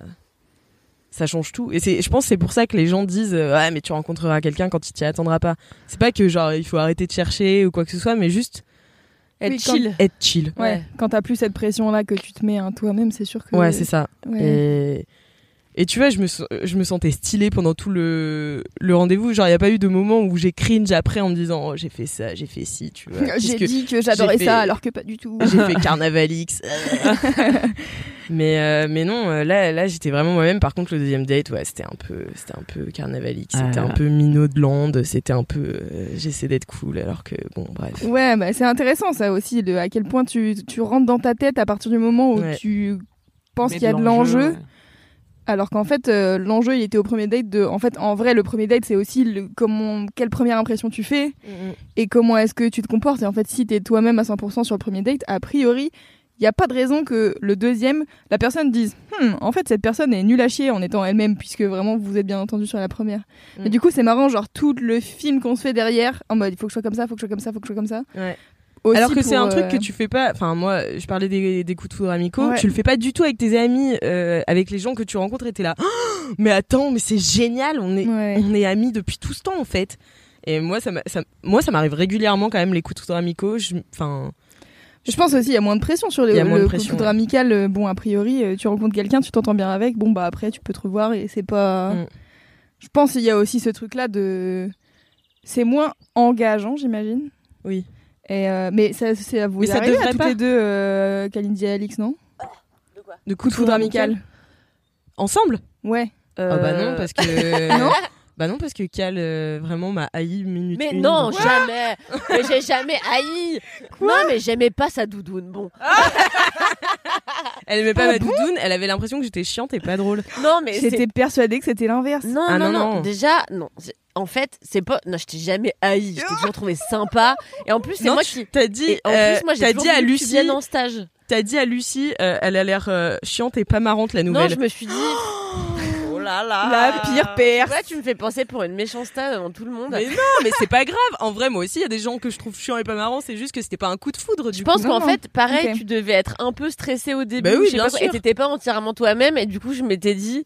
ça change tout. Et je pense, que c'est pour ça que les gens disent, ouais, mais tu rencontreras quelqu'un quand il t'y attendra pas. C'est pas que genre il faut arrêter de chercher ou quoi que ce soit, mais juste Être Oui, quand- chill. être chill. Ouais. Quand t'as plus cette pression là que tu te mets hein, toi-même, c'est sûr que. Ouais, c'est ça. Ouais. Et, et tu vois, je me, so- je me sentais stylée pendant tout le, le rendez-vous. Genre, il n'y a pas eu de moment où j'ai cringe après en me disant, oh, j'ai fait ça, j'ai fait ci, tu vois. J'ai dit que j'adorais ça alors que pas du tout. j'ai fait Carnaval X. mais, euh, mais non, euh, là, là j'étais vraiment moi-même. Par contre, le deuxième date, ouais, c'était un peu, c'était un peu Carnaval X. C'était Ah. un peu minot de land. C'était un peu, euh, j'essaie d'être cool alors que, bon, bref. Ouais, bah, c'est intéressant ça aussi, de à quel point tu, tu rentres dans ta tête à partir du moment où Ouais. tu penses qu'il y a de l'enjeu, ouais. Alors qu'en fait euh, l'enjeu il était au premier date de, en fait en vrai le premier date c'est aussi le, comment, quelle première impression tu fais et comment est-ce que tu te comportes et en fait si t'es toi-même à 100% sur le premier date, a priori il n'y a pas de raison que le deuxième, la personne dise Hmm, en fait cette personne est nulle à chier en étant elle-même puisque vraiment vous êtes bien entendu sur la première. Mm. Mais du coup c'est marrant genre tout le film qu'on se fait derrière en mode il faut que je sois comme ça, il faut que je sois comme ça, il faut que je sois comme ça. Ouais. Aussi Alors que c'est un truc euh, que tu fais pas. Enfin, moi, je parlais des, des coups de foudre amicaux. Ouais. Tu le fais pas du tout avec tes amis, euh, avec les gens que tu rencontres. Et t'es là. Oh, mais attends, mais c'est génial. On est, Ouais. on est amis depuis tout ce temps en fait. Et moi, ça, moi, ça m'arrive régulièrement quand même les coups de foudre amicaux. Je- Enfin, Je pense aussi il y a moins de pression sur le, Il y a moins de le coup de foudre ouais. amical. euh, Bon, a priori, euh, tu rencontres quelqu'un, tu t'entends bien avec. Bon, bah après, tu peux te revoir et c'est pas. Mm. Je pense qu'il y a aussi ce truc-là de. C'est moins engageant, j'imagine. oui. Et euh, mais ça, c'est à vous Mais ça à toutes pas. les deux, euh, Kalindi et Alix, non? De Coup de foudre amical. Ensemble? Ouais. Ah bah Euh, non, parce que. Non? Bah non, parce que Cal euh, vraiment m'a haï minute Mais une, non, donc- jamais. mais j'ai jamais haï. non, mais j'aimais pas sa doudoune. Bon. Elle aimait pas Ah ma doudoune. Elle avait l'impression que j'étais chiante et pas drôle. Non, mais J'étais persuadée que c'était l'inverse. Non, Ah, non, non, non, non. Déjà, non. En fait, c'est pas. Non, je t'ai jamais haï. Je t'ai toujours trouvé sympa. Et en plus, c'est Non, moi tu- qui. T'as dit. Et en euh, plus, moi, j'ai dit à voulu que tu Lucie. viennes en stage. T'as dit à Lucie, euh, elle a l'air euh, chiante et pas marrante la Non, nouvelle. je me suis dit. là là. La pire père. Ouais, tu me fais penser pour une méchante star devant tout le monde. Mais non, mais c'est pas grave. En vrai, moi aussi, il y a des gens que je trouve chiants et pas marrants. C'est juste que c'était pas un coup de foudre. Du Je pense qu'en fait, pareil, tu devais être un peu stressé au début. Bah oui, je sais bien pas sûr. Et t'étais pas entièrement toi-même. Et du coup, je m'étais dit,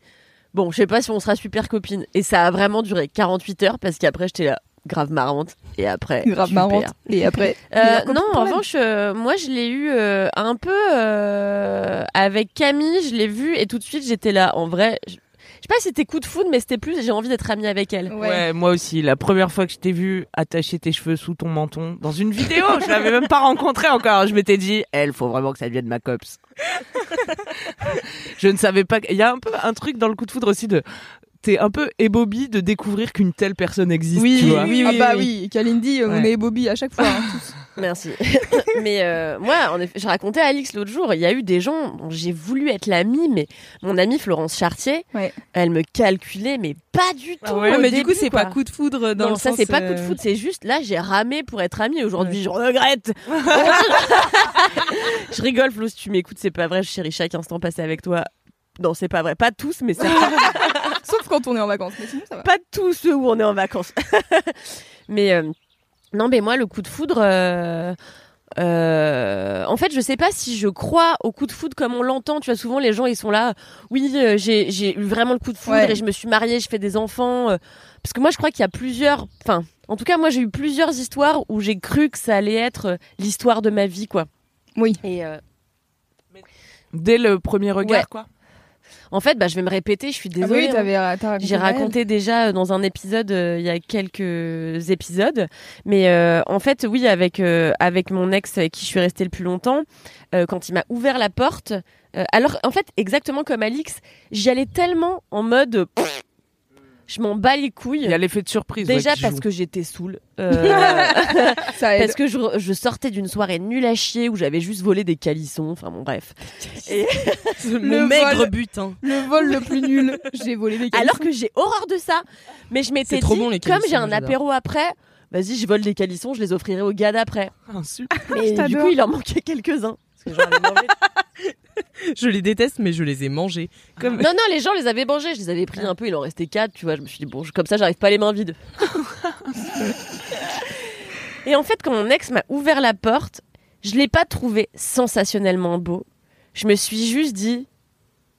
bon, je sais pas si on sera super copines. Et ça a vraiment duré 48 heures parce qu'après, j'étais là, grave marrante. Et après, Grave super. marrante. Et après. Euh, copine non, en revanche, euh, moi, je l'ai eu euh, un peu euh, avec Camille. Je l'ai vue et tout de suite, j'étais là. En vrai, je sais pas si c'était coup de foudre, mais c'était plus j'ai envie d'être amie avec elle. Ouais. Ouais, moi aussi. La première fois que je t'ai vu attacher tes cheveux sous ton menton dans une vidéo, je l'avais même pas rencontrée encore. Je m'étais dit, elle, faut vraiment que ça devienne ma copse. je ne savais pas. Il y a un peu un truc dans le coup de foudre aussi de. T'es un peu ébobie de découvrir qu'une telle personne existe. Oui, tu vois. oui, ah oui, bah oui. oui, Kalindi, on Ouais. est Bobby à chaque fois. hein, tous. Merci. mais euh, moi, en effet, je racontais à Alix l'autre jour, il y a eu des gens dont j'ai voulu être l'amie, mais mon amie Florence Chartier, Ouais. elle me calculait, mais pas du tout. Ah ouais, au mais du coup, c'est pas coup de foudre dans non, le ça c'est pas coup de euh, foot, c'est juste là j'ai ramé pour être amie. Aujourd'hui, je regrette. je rigole, Flo, si tu m'écoutes, c'est pas vrai. Je chéris chaque instant passé avec toi. Non, c'est pas vrai. Pas tous, mais c'est Sauf quand on est en vacances. Mais sinon, ça va. pas tous ceux où on est en vacances. mais euh, non, mais moi, le coup de foudre. euh, euh, en fait, je sais pas si je crois au coup de foudre comme on l'entend. Tu vois, souvent les gens ils sont là. Oui, euh, j'ai eu vraiment le coup de foudre Ouais. et je me suis mariée, je fais des enfants. euh, parce que moi, je crois qu'il y a plusieurs. Enfin, en tout cas, moi, j'ai eu plusieurs histoires où j'ai cru que ça allait être l'histoire de ma vie, quoi. Oui. Et euh, Dès le premier regard, Ouais. quoi. En fait, bah, je vais me répéter. Je suis Ah désolée. oui, hein. J'ai raconté déjà dans un épisode euh, il y a quelques épisodes, mais euh, en fait oui avec euh, avec mon ex avec qui je suis restée le plus longtemps, euh, quand il m'a ouvert la porte, euh, alors en fait exactement comme Alix, j'y allais tellement en mode euh, pff, je m'en bats les couilles. Il y a l'effet de surprise. Déjà ouais, parce joue. que j'étais saoule. Euh, parce que je, je sortais d'une soirée nulle à chier où j'avais juste volé des calissons. Enfin bon bref. Et- Mon Le maigre vol. butin. Le vol le plus nul. J'ai volé des Alors calissons. que j'ai horreur de ça. Mais je m'étais C'est trop dit, bon, les comme j'ai un apéro après, vas-y, je vole des calissons, je les offrirai au gars d'après. Ah, super. Mais du coup, il en manquait quelques-uns. Mangé. Je les déteste, mais je les ai mangés. Comme... non, non, les gens les avaient mangés. Je les avais pris un peu, il en restait quatre, tu vois. Je me suis dit, bon, je- comme ça, j'arrive pas les mains vides. Et en fait, quand mon ex m'a ouvert la porte, je l'ai pas trouvé sensationnellement beau. Je me suis juste dit,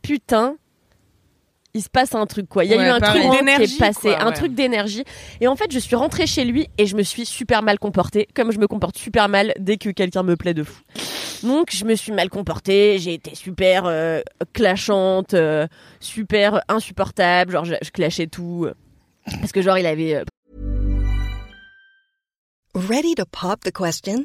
putain, il se passe un truc, quoi. Il y a Ouais, eu un pareil. courant qui est passé, quoi, un ouais. truc d'énergie. Et en fait, je suis rentrée chez lui et je me suis super mal comportée, comme je me comporte super mal dès que quelqu'un me plaît de fou. Donc, je me suis mal comportée, j'ai été super euh, clashante, euh, super insupportable, genre je, je clashais tout. euh, Parce que genre, il avait euh, Ready to pop the question?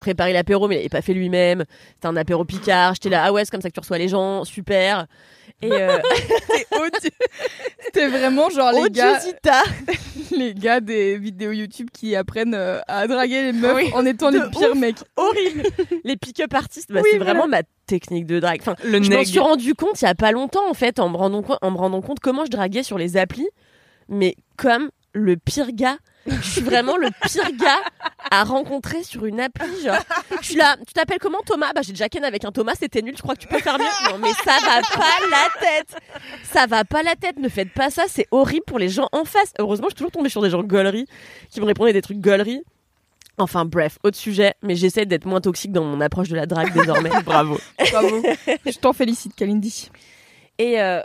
Préparé l'apéro, mais il l'avait pas fait lui-même. C'était un apéro picard. J'étais là, ah ouais, c'est comme ça que tu reçois les gens, super. Et euh, C'était vraiment genre les gars, les gars des vidéos YouTube qui apprennent euh, à draguer les meufs Oui, en étant de les pires ouf. mecs. horrible. Les pick-up artistes, bah, Oui, c'est voilà. vraiment ma technique de drague. Enfin, Le je m'en suis rendu compte il y a pas longtemps en fait, en me rendant compte, en me rendant compte comment je draguais sur les applis, mais comme le pire gars. Je suis vraiment le pire gars à rencontrer sur une appli. Genre, je suis là. Tu t'appelles comment Thomas? Bah j'ai déjà ken avec un Thomas. C'était nul. Tu crois que tu peux faire mieux? Non mais ça va pas la tête. Ça va pas la tête. Ne faites pas ça. C'est horrible pour les gens en face. Heureusement, je suis toujours tombée sur des gens gauleries qui me répondaient des trucs gauleries. Enfin bref, autre sujet, mais j'essaie d'être moins toxique dans mon approche de la drague désormais. Bravo. Bravo. Je t'en félicite, Kalindi. Et euh,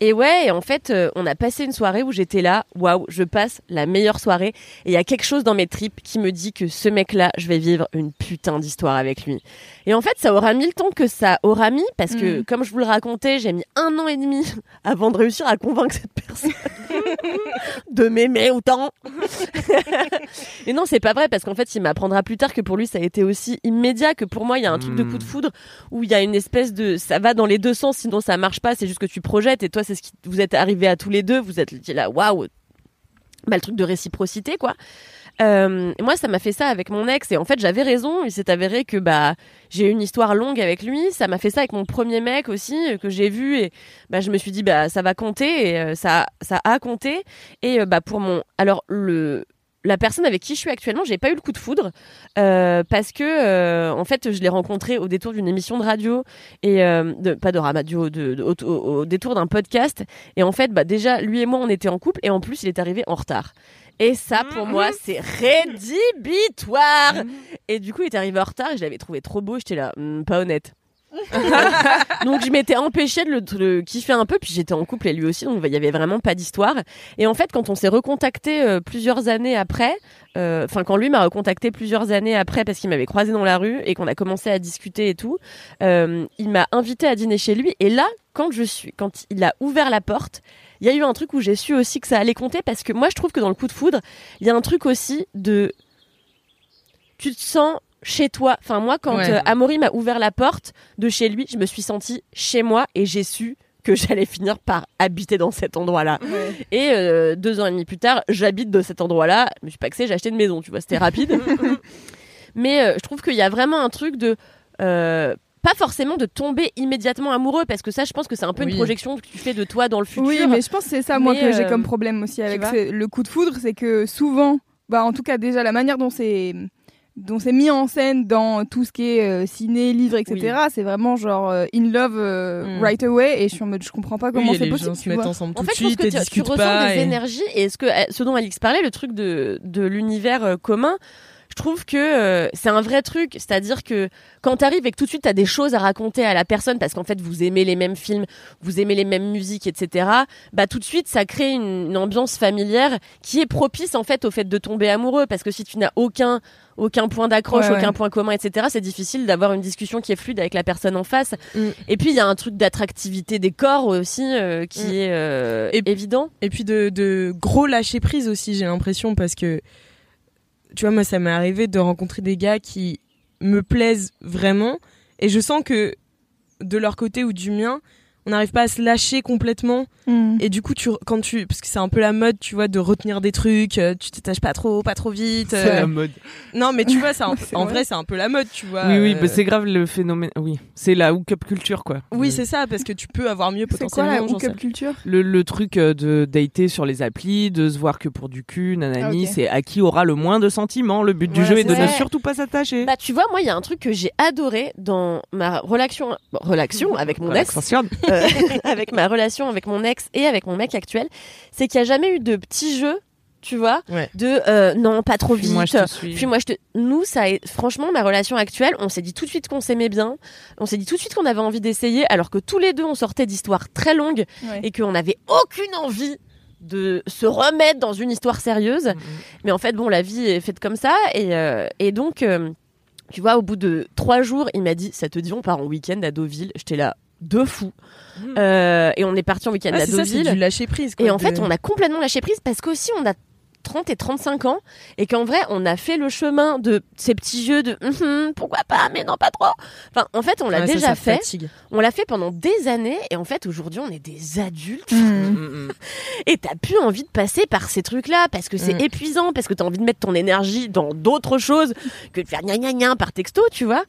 et ouais, et en fait, euh, on a passé une soirée où j'étais là, waouh, je passe la meilleure soirée. Et il y a quelque chose dans mes tripes qui me dit que ce mec-là, je vais vivre une putain d'histoire avec lui. Et en fait, ça aura mis le temps que ça aura mis, parce que, Mm. comme je vous le racontais, j'ai mis un an et demi avant de réussir à convaincre cette personne de m'aimer autant. et non, c'est pas vrai, parce qu'en fait, il m'apprendra plus tard que pour lui, ça a été aussi immédiat, que pour moi, il y a un truc de coup de foudre où il y a une espèce de ça va dans les deux sens sinon ça marche pas c'est juste que tu projettes et toi c'est ce qui vous êtes arrivé à tous les deux vous êtes dit là waouh bah, le truc de réciprocité quoi. Euh, moi ça m'a fait ça avec mon ex et en fait j'avais raison. Il s'est avéré que bah j'ai une histoire longue avec lui. Ça m'a fait ça avec mon premier mec aussi euh, que j'ai vu et bah je me suis dit bah ça va compter et euh, ça ça a compté. Et bah pour mon alors le la personne avec qui je suis actuellement, j'ai pas eu le coup de foudre euh, parce que euh, en fait, je l'ai rencontré au détour d'une émission de radio et euh, de, pas de radio, de, de- au, détour d'un podcast. Et en fait, bah déjà, lui et moi, on était en couple et en plus, il est arrivé en retard. Et ça, pour moi, c'est rédhibitoire. Et du coup, il est arrivé en retard et je l'avais trouvé trop beau. J'étais là, Hmm, pas honnête. donc je m'étais empêchée de le, kiffer un peu, puis j'étais en couple et lui aussi, donc il y avait vraiment pas d'histoire. Et en fait, quand on s'est recontacté euh, plusieurs années après, euh, enfin quand lui m'a recontacté plusieurs années après parce qu'il m'avait croisé dans la rue et qu'on a commencé à discuter et tout, euh, il m'a invité à dîner chez lui. Et là, quand je suis, quand il a ouvert la porte, il y a eu un truc où j'ai su aussi que ça allait compter parce que moi je trouve que dans le coup de foudre, il y a un truc aussi de, tu te sens chez toi. Enfin moi, quand Ouais. euh, Amaury m'a ouvert la porte de chez lui, je me suis sentie chez moi et j'ai su que j'allais finir par habiter dans cet endroit-là. Et euh, deux ans et demi plus tard, j'habite de cet endroit-là. Je me suis pas j'ai acheté une maison, tu vois, c'était rapide. Mais euh, je trouve qu'il y a vraiment un truc de euh, pas forcément de tomber immédiatement amoureux parce que ça, je pense que c'est un peu Oui. une projection que tu fais de toi dans le futur. Oui, mais je pense que c'est ça, moi, Mais, que j'ai comme problème aussi avec ce- le coup de foudre, c'est que souvent, bah, en tout cas, déjà, la manière dont c'est dont c'est mis en scène dans tout ce qui est euh, ciné, livre, etc. C'est vraiment genre euh, in love euh, Mm. right away et je suis en mode je comprends pas comment Oui, c'est possible. gens se tu mettent vois. ensemble tout En fait, je pense que tu, ressens des et- énergies et ce, que, euh, ce dont Alix parlait, le truc de, de l'univers euh, commun, je trouve que euh, c'est un vrai truc. C'est-à-dire que quand t'arrives et que tout de suite t'as des choses à raconter à la personne parce qu'en fait vous aimez les mêmes films, vous aimez les mêmes musiques, etc. Bah tout de suite ça crée une, une ambiance familière qui est propice en fait au fait de tomber amoureux parce que si tu n'as aucun aucun point d'accroche, Ouais, ouais. aucun point commun, etc. C'est difficile d'avoir une discussion qui est fluide avec la personne en face. Mm. Et puis il y a un truc d'attractivité des corps aussi euh, qui Mm. est euh, Et- évident. Et puis de, de gros lâcher prise aussi, j'ai l'impression, parce que, tu vois, moi, ça m'est arrivé de rencontrer des gars qui me plaisent vraiment, et je sens que de leur côté ou du mien, on n'arrive pas à se lâcher complètement. Mm. Et du coup, tu, quand tu, parce que c'est un peu la mode, tu vois, de retenir des trucs, euh, tu t'attaches pas trop, pas trop vite. C'est euh, la mode. Non, mais tu vois, un- en vrai. vrai, c'est un peu la mode, tu vois. Oui, oui, euh, bah, c'est grave le phénomène. Oui, c'est la hook-up culture, quoi. Oui, Le- c'est ça, parce que tu peux avoir mieux C'est quoi potentiellement. la hookup culture? Le, le truc euh, de dater sur les applis, de se voir que pour du cul, nanani, Ah, c'est à qui aura le moins de sentiments. Le but du Voilà, jeu est de ne surtout pas s'attacher. Bah tu vois, moi il y a un truc que j'ai adoré dans ma relation, bon, relation avec mon ex, Attention. Euh, avec ma relation avec mon ex et avec mon mec actuel, c'est qu'il n'y a jamais eu de petits jeux, tu vois, Ouais. de euh, non pas trop vite. Moi, je te suis. Puis moi, je te... nous, ça, est... franchement, ma relation actuelle, on s'est dit tout de suite qu'on s'aimait bien, on s'est dit tout de suite qu'on avait envie d'essayer, alors que tous les deux, on sortait d'histoires très longues Ouais. et qu'on n'avait aucune envie de se remettre dans une histoire sérieuse. Mais en fait, bon, la vie est faite comme ça. Et, euh, et donc, euh, tu vois, au bout de trois jours, il m'a dit, ça te dit, on part en week-end à Deauville. J'étais là, de fou. Mhm. Euh, et on est parti en week-end Ah, à c'est ça, c'est Deauville. du lâcher prise. quoi, Et en de- fait, on a complètement lâché prise parce qu'aussi on a 30 et 35 ans et qu'en vrai, on a fait le chemin de ces petits jeux de Hum, pourquoi pas, mais non pas trop. Enfin, en fait, on l'a Ouais, ça, déjà ça fait. fatigue. On l'a fait pendant des années et en fait, aujourd'hui, on est des adultes Mm. Mm, mm. et t'as plus envie de passer par ces trucs-là parce que c'est Mm. épuisant, parce que t'as envie de mettre ton énergie dans d'autres choses que de faire gna gna gna par texto, tu vois.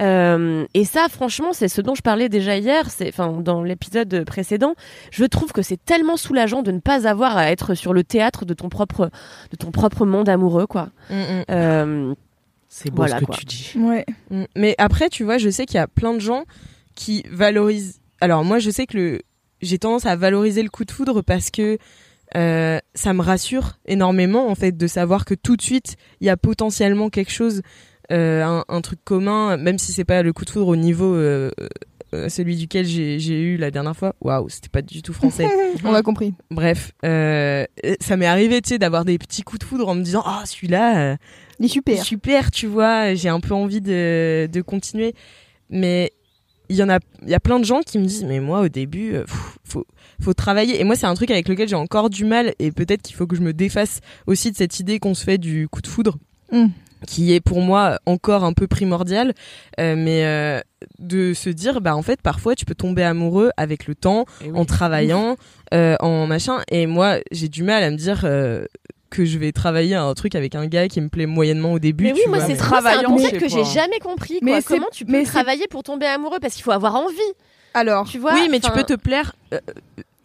Euh, et ça, franchement, c'est ce dont je parlais déjà hier, c'est enfin dans l'épisode précédent. Je trouve que c'est tellement soulageant de ne pas avoir à être sur le théâtre de ton propre, de ton propre monde amoureux, quoi. Mm, mm. Euh, C'est beau Voilà, ce que quoi. tu dis. Ouais. Mm. Mais après, tu vois, je sais qu'il y a plein de gens qui valorisent. Alors moi, je sais que le j'ai tendance à valoriser le coup de foudre parce que euh, ça me rassure énormément en fait de savoir que tout de suite il y a potentiellement quelque chose, euh, un, un truc commun, même si c'est pas le coup de foudre au niveau euh, euh, celui duquel j'ai eu la dernière fois. Waouh, c'était pas du tout français. On a compris. Bref, euh, ça m'est arrivé, tu sais, d'avoir des petits coups de foudre en me disant, ah celui-là. euh, Il est super. super, tu vois, j'ai un peu envie de, de continuer. Mais il y en a, il y a plein de gens qui me disent, mais moi, au début, euh, pff, faut, faut travailler. Et moi, c'est un truc avec lequel j'ai encore du mal et peut-être qu'il faut que je me défasse aussi de cette idée qu'on se fait du coup de foudre. Mm. Qui est pour moi encore un peu primordial euh, mais euh, de se dire bah en fait parfois tu peux tomber amoureux avec le temps Eh oui. en travaillant, euh, en machin. Et moi, j'ai du mal à me dire euh, que je vais travailler un truc avec un gars qui me plaît moyennement au début. Mais oui, tu moi c'est mais- moi, c'est un concept je que j'ai jamais compris. Mais Quoi. Comment tu peux mais travailler pour tomber amoureux Parce qu'il faut avoir envie? Alors, Tu vois oui, mais tu peux te plaire. euh,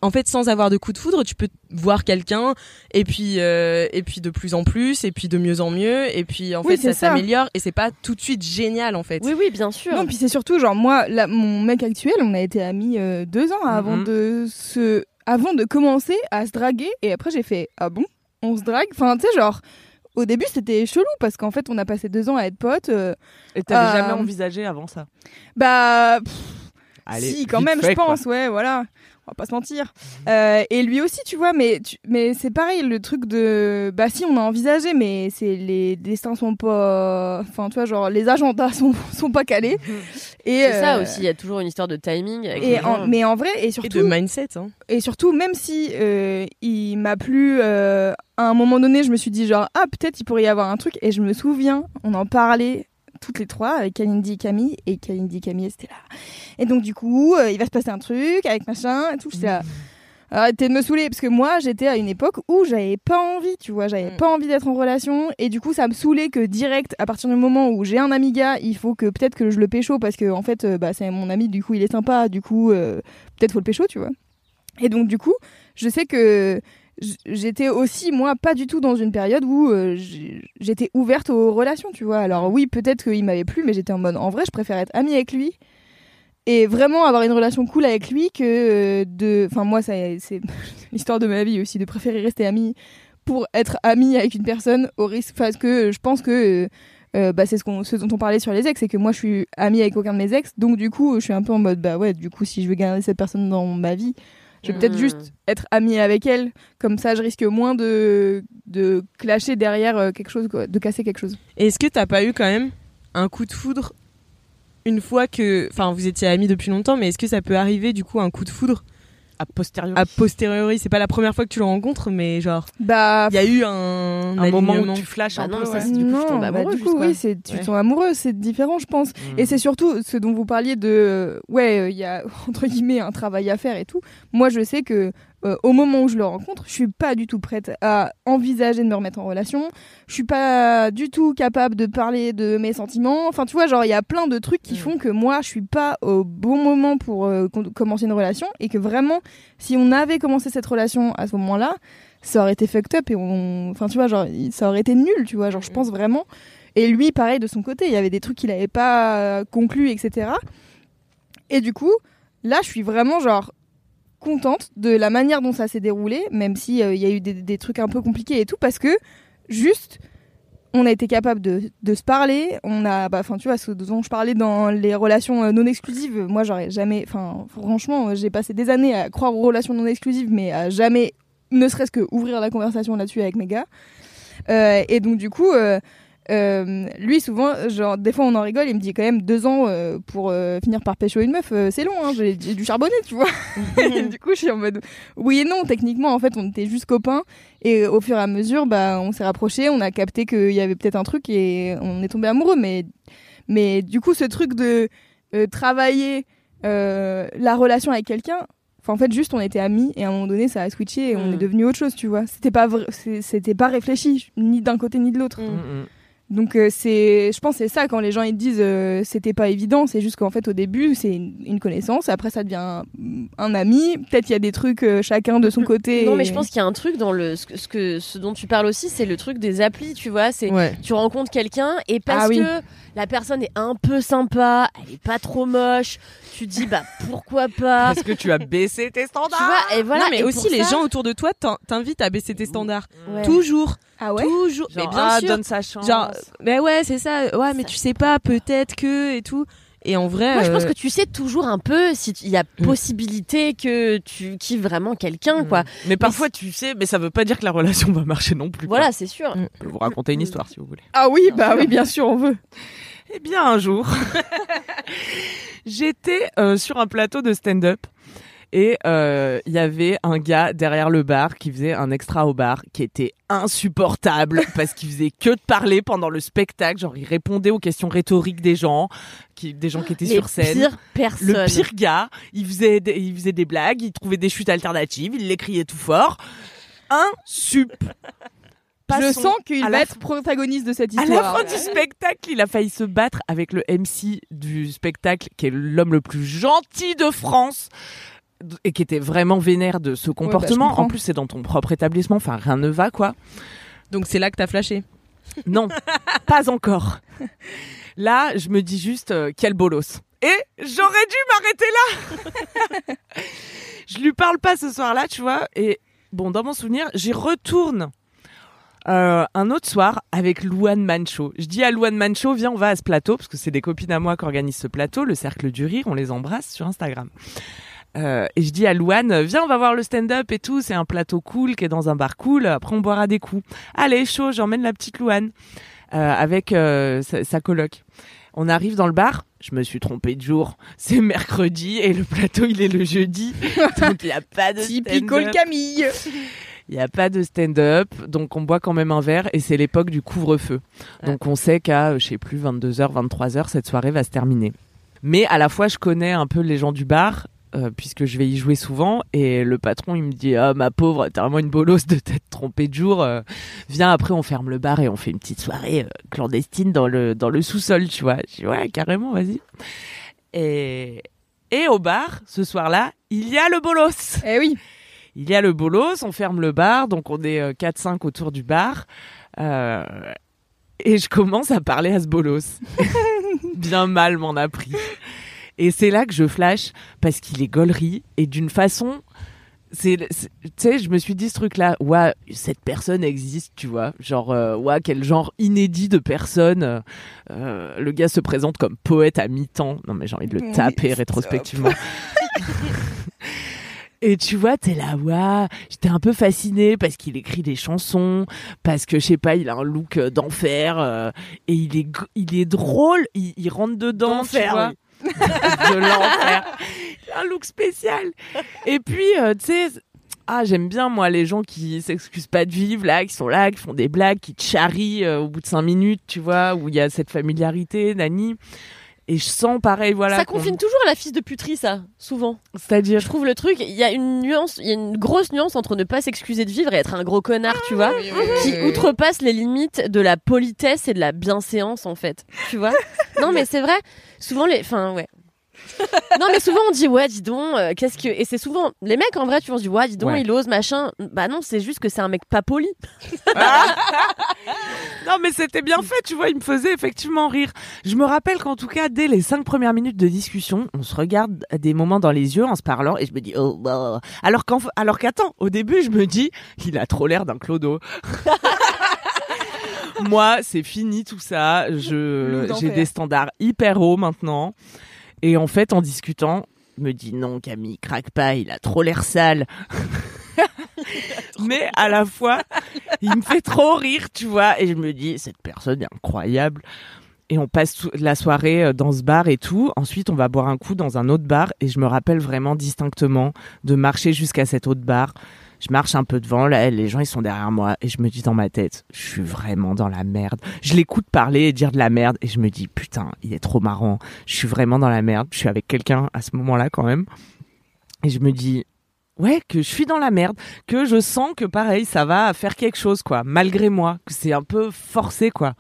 en fait, sans avoir de coup de foudre, tu peux voir quelqu'un et puis euh, et puis de plus en plus et puis de mieux en mieux et puis en Oui, fait ça s'améliore et c'est pas tout de suite génial en fait. Oui, oui, bien sûr. Non, puis c'est surtout genre moi, là, mon mec actuel, on a été amis euh, deux ans avant Mhm. de se, avant de commencer à se draguer. Et après j'ai fait ah bon, on se drague? Enfin tu sais genre. Au début, c'était chelou parce qu'en fait, on a passé deux ans à être potes. euh, Et t'avais Euh, jamais envisagé avant ça? bah, pff, Allez, si, quand même, je quoi. pense, ouais, voilà. On va pas se mentir. Euh, et lui aussi, tu vois, mais, tu- mais c'est pareil, le truc de. Bah, si, on a envisagé, mais c'est les destins sont pas. Enfin, tu vois, genre, les agendas sont, sont pas calés. Et, C'est ça euh, aussi, il y a toujours une histoire de timing. Avec Et en- mais en vrai, et Et surtout. de mindset. Hein. Et surtout, même si euh, il m'a plu, euh, à un moment donné, je me suis dit genre ah peut-être il pourrait y avoir un truc. Et je me souviens, on en parlait toutes les trois avec Kalindi et Camille et Kalindi et Camille c'était là. Et donc du coup, euh, il va se passer un truc avec machin et tout. J'étais là. Arrêtez de me saouler parce que moi j'étais à une époque où j'avais pas envie, tu vois, j'avais Mm. pas envie d'être en relation et du coup ça me saoulait que direct à partir du moment où j'ai un ami gars, il faut que peut-être que je le pécho parce que en fait euh, bah c'est mon ami, du coup il est sympa, du coup euh, peut-être faut le pécho, tu vois. Et donc du coup, je sais que j'étais aussi moi pas du tout dans une période où euh, j'étais ouverte aux relations, tu vois. Alors oui, peut-être qu'il m'avait plu, mais j'étais en mode en vrai, je préfère être amie avec lui et vraiment avoir une relation cool avec lui que euh, de enfin moi ça c'est l'histoire de ma vie aussi de préférer rester amie pour être amie avec une personne au risque parce que je pense que euh, bah, c'est ce, ce dont on parlait sur les ex, c'est que moi je suis amie avec aucun de mes ex, donc du coup je suis un peu en mode bah ouais, du coup si je veux garder cette personne dans ma vie, je vais peut-être Mhm. juste être amie avec elle, comme ça je risque moins de, de clasher derrière euh, quelque chose, quoi, de casser quelque chose. Et est-ce que t'as pas eu quand même un coup de foudre une fois que, enfin, vous étiez amis depuis longtemps, mais est-ce que ça peut arriver du coup un coup de foudre A posteriori. a posteriori C'est pas la première fois que tu le rencontres, mais genre, Bah, il y a eu un, un moment où tu flashes Bah un non, peu. ça, ouais. c'est- du coup, tu non, bah, du coup, quoi. oui, c'est, tu Ouais. tombes amoureux, c'est différent, je pense. Mm. Et c'est surtout ce dont vous parliez de, euh, ouais, il y a entre guillemets un travail à faire et tout. Moi, je sais que euh, au moment où je le rencontre, je suis pas du tout prête à envisager de me remettre en relation. Je suis pas du tout capable de parler de mes sentiments. Enfin, tu vois, genre il y a plein de trucs qui Mm. font que moi, je suis pas au bon moment pour euh, com- commencer une relation et que vraiment, si on avait commencé cette relation à ce moment-là, ça aurait été fucked up et on, enfin, tu vois, genre ça aurait été nul, tu vois, genre je pense vraiment. Et lui, pareil de son côté, il y avait des trucs qu'il avait pas euh, conclus, etc. Et du coup, là, je suis vraiment genre contente de la manière dont ça s'est déroulé, même si euh, il y a eu des, trucs un peu compliqués et tout, parce que juste on a été capable de, se parler, on a, bah, enfin tu vois, ce dont je parlais dans les relations euh, non exclusives, moi j'aurais jamais, enfin franchement, euh, j'ai passé des années à croire aux relations non exclusives, mais à jamais, ne serait-ce que ouvrir la conversation là-dessus avec mes gars. Et donc du coup, euh, lui souvent, genre des fois on en rigole, il me dit quand même deux ans euh, pour euh, finir par pécho une meuf, euh, c'est long, hein, j'ai dû charbonner, tu vois. et du coup, je suis en mode oui et non. Techniquement, en fait, on était juste copains et au fur et à mesure, bah, on s'est rapprochés, on a capté qu'il y avait peut-être un truc et on est tombé amoureux. Mais mais du coup, ce truc de euh, travailler euh, la relation avec quelqu'un. Enfin, en fait, juste on était amis et à un moment donné, ça a switché et on Mm. est devenu autre chose, tu vois. C'était pas vrai- c'est- c'était pas réfléchi ni d'un côté ni de l'autre. Mm. Mm, mm. Donc euh, c'est, je pense que c'est ça quand les gens ils disent euh, c'était pas évident, c'est juste qu'en fait au début c'est une, une connaissance, après ça devient un, un ami. Peut-être il y a des trucs euh, chacun de son côté. Non, mais je pense qu'il y a un truc dans le ce que, ce que ce dont tu parles aussi, c'est le truc des applis, tu vois. C'est Ouais. tu rencontres quelqu'un et parce Ah oui. La personne est un peu sympa, elle est pas trop moche, tu dis bah pourquoi pas? Parce que tu as baissé tes Tu standards. vois, et voilà. non, mais et aussi les ça- gens autour de toi t'in- t'invitent à baisser tes standards. Ouais. Toujours, Ah ouais? toujours. Genre, mais bien ah, sûr. donne sa chance. Genre, mais ouais, c'est ça. Ouais, mais tu sais pas, peut-être que et tout. Et en vrai, Moi, je pense euh, que tu sais toujours un peu si il y a Mm. possibilité que tu kiffes vraiment quelqu'un, quoi. Mais parfois, tu sais, mais ça veut pas dire que la relation va marcher non plus. Voilà, c'est sûr. Mm. Je peux vous raconter une histoire si vous voulez. Ah oui, bah sûr. oui, bien sûr, on veut. Eh bien, un jour, j'étais euh, sur un plateau de stand-up et euh, il y avait un gars derrière le bar qui faisait un extra au bar qui était insupportable parce qu'il faisait que de parler pendant le spectacle. Genre, il répondait aux questions rhétoriques des gens, qui, des gens qui étaient Les sur scène. pires personnes. Le pire gars, il faisait, des, il faisait des blagues, il trouvait des chutes alternatives, il les criait tout fort. Un sup. je sens qu'il à va être protagoniste de cette à histoire. la fin du spectacle, il a failli se battre avec le MC du spectacle, qui est l'homme le plus gentil de France. Et qui était vraiment vénère de ce comportement. comprends. en plus, c'est dans ton propre établissement. Enfin, rien ne va, quoi. Donc c'est là que t'as flashé. Non, pas encore. Là, je me dis juste euh, quel bolos. Et j'aurais dû m'arrêter là. je lui parle pas ce soir-là, tu vois. Et bon, dans mon souvenir, j'y retourne euh, un autre soir avec Louane Mancho. Je dis à Louane Mancho, viens, on va à ce plateau, parce que c'est des copines à moi qui organisent ce plateau, le Cercle du Rire, on les embrasse sur Instagram. Euh, et je dis à Louane, viens, on va voir le stand-up et tout, c'est un plateau cool qui est dans un bar cool, après on boira des coups. Allez, chaud, j'emmène la petite Louane euh, avec euh, sa, sa coloc. On arrive dans le bar, je me suis trompée de jour. C'est mercredi et le plateau il est le jeudi, donc il y a pas de Typical stand-up. Camille. Il n'y a pas de stand-up, donc on boit quand même un verre et c'est l'époque du couvre-feu. Donc on sait qu'à, je sais plus, 22h, 23h, cette soirée va se terminer. Mais à la fois, je connais un peu les gens du bar, euh, puisque je vais y jouer souvent, et le patron, il me dit, ah ma pauvre, t'as vraiment une bolosse de t'être trompée de jour. euh, viens, après, on ferme le bar et on fait une petite soirée euh, clandestine dans le, dans le sous-sol, tu vois. Je dis, ouais, carrément, vas-y. Et, et au bar, ce soir-là, il y a le bolos. Eh oui. Il y a le bolos, on ferme le bar, donc on est euh, 4-5 autour du bar. Et je commence à parler à ce bolos. Bien mal m'en a pris. Et c'est là que je flash parce qu'il est gaulerie et d'une façon. Tu sais, je me suis dit ce truc-là. Ouais, cette personne existe, tu vois. Genre, euh, ouais, quel genre inédit de personne. Euh, le gars se présente comme poète à mi-temps. Non, mais j'ai envie de le Oui, taper rétrospectivement. Et tu vois, t'es là, ouais, j'étais un peu fascinée parce qu'il écrit des chansons, parce que, je sais pas, il a un look d'enfer, euh, et il est, il est drôle, il, il rentre dedans, tu vois. de l'enfer. Un look spécial. Et puis, euh, tu sais, ah, j'aime bien, moi, les gens qui s'excusent pas de vivre, là, qui sont là, qui font des blagues, qui te charrient euh, au bout de cinq minutes, tu vois, où il y a cette familiarité, Nani. Et je sens pareil, voilà. ça confine toujours à la fils de puterie, ça, souvent. C'est-à-dire. Je trouve le truc, il y a une nuance, il y a une grosse nuance entre ne pas s'excuser de vivre et être un gros connard, tu vois, qui outrepasse les limites de la politesse et de la bienséance, en fait. Tu vois? Non, mais c'est vrai, souvent les. Enfin, ouais. non mais souvent on dit ouais dis donc euh, qu'est-ce que et c'est souvent les mecs en vrai tu vois on se dit ouais dis donc Ouais. il ose machin bah non c'est juste que c'est un mec pas poli Non, mais c'était bien fait, tu vois, il me faisait effectivement rire. Je me rappelle qu'en tout cas, dès les cinq premières minutes de discussion, on se regarde à des moments dans les yeux en se parlant et je me dis, oh, bah. Alors qu'en, alors qu'attends, au début, je me dis, il a trop l'air d'un clodo. Moi, c'est fini tout ça. Je, j'ai des standards hyper hauts maintenant. Et en fait, en discutant, me dis, non, Camille, craque pas, il a trop l'air sale. Mais à la fois, il me fait trop rire, tu vois. Et je me dis, cette personne est incroyable. Et on passe la soirée euh, dans ce bar et tout. Ensuite, on va boire un coup dans un autre bar. Et je me rappelle vraiment distinctement de marcher jusqu'à cet autre bar. Je marche un peu devant, là, les gens, ils sont derrière moi. Et je me dis dans ma tête, je suis vraiment dans la merde. Je l'écoute parler et dire de la merde. Et je me dis, putain, il est trop marrant. Je suis vraiment dans la merde. Je suis avec quelqu'un à ce moment-là quand même. Et je me dis, ouais, que je suis dans la merde, que je sens que pareil, ça va faire quelque chose, quoi, malgré moi, que c'est un peu forcé, quoi.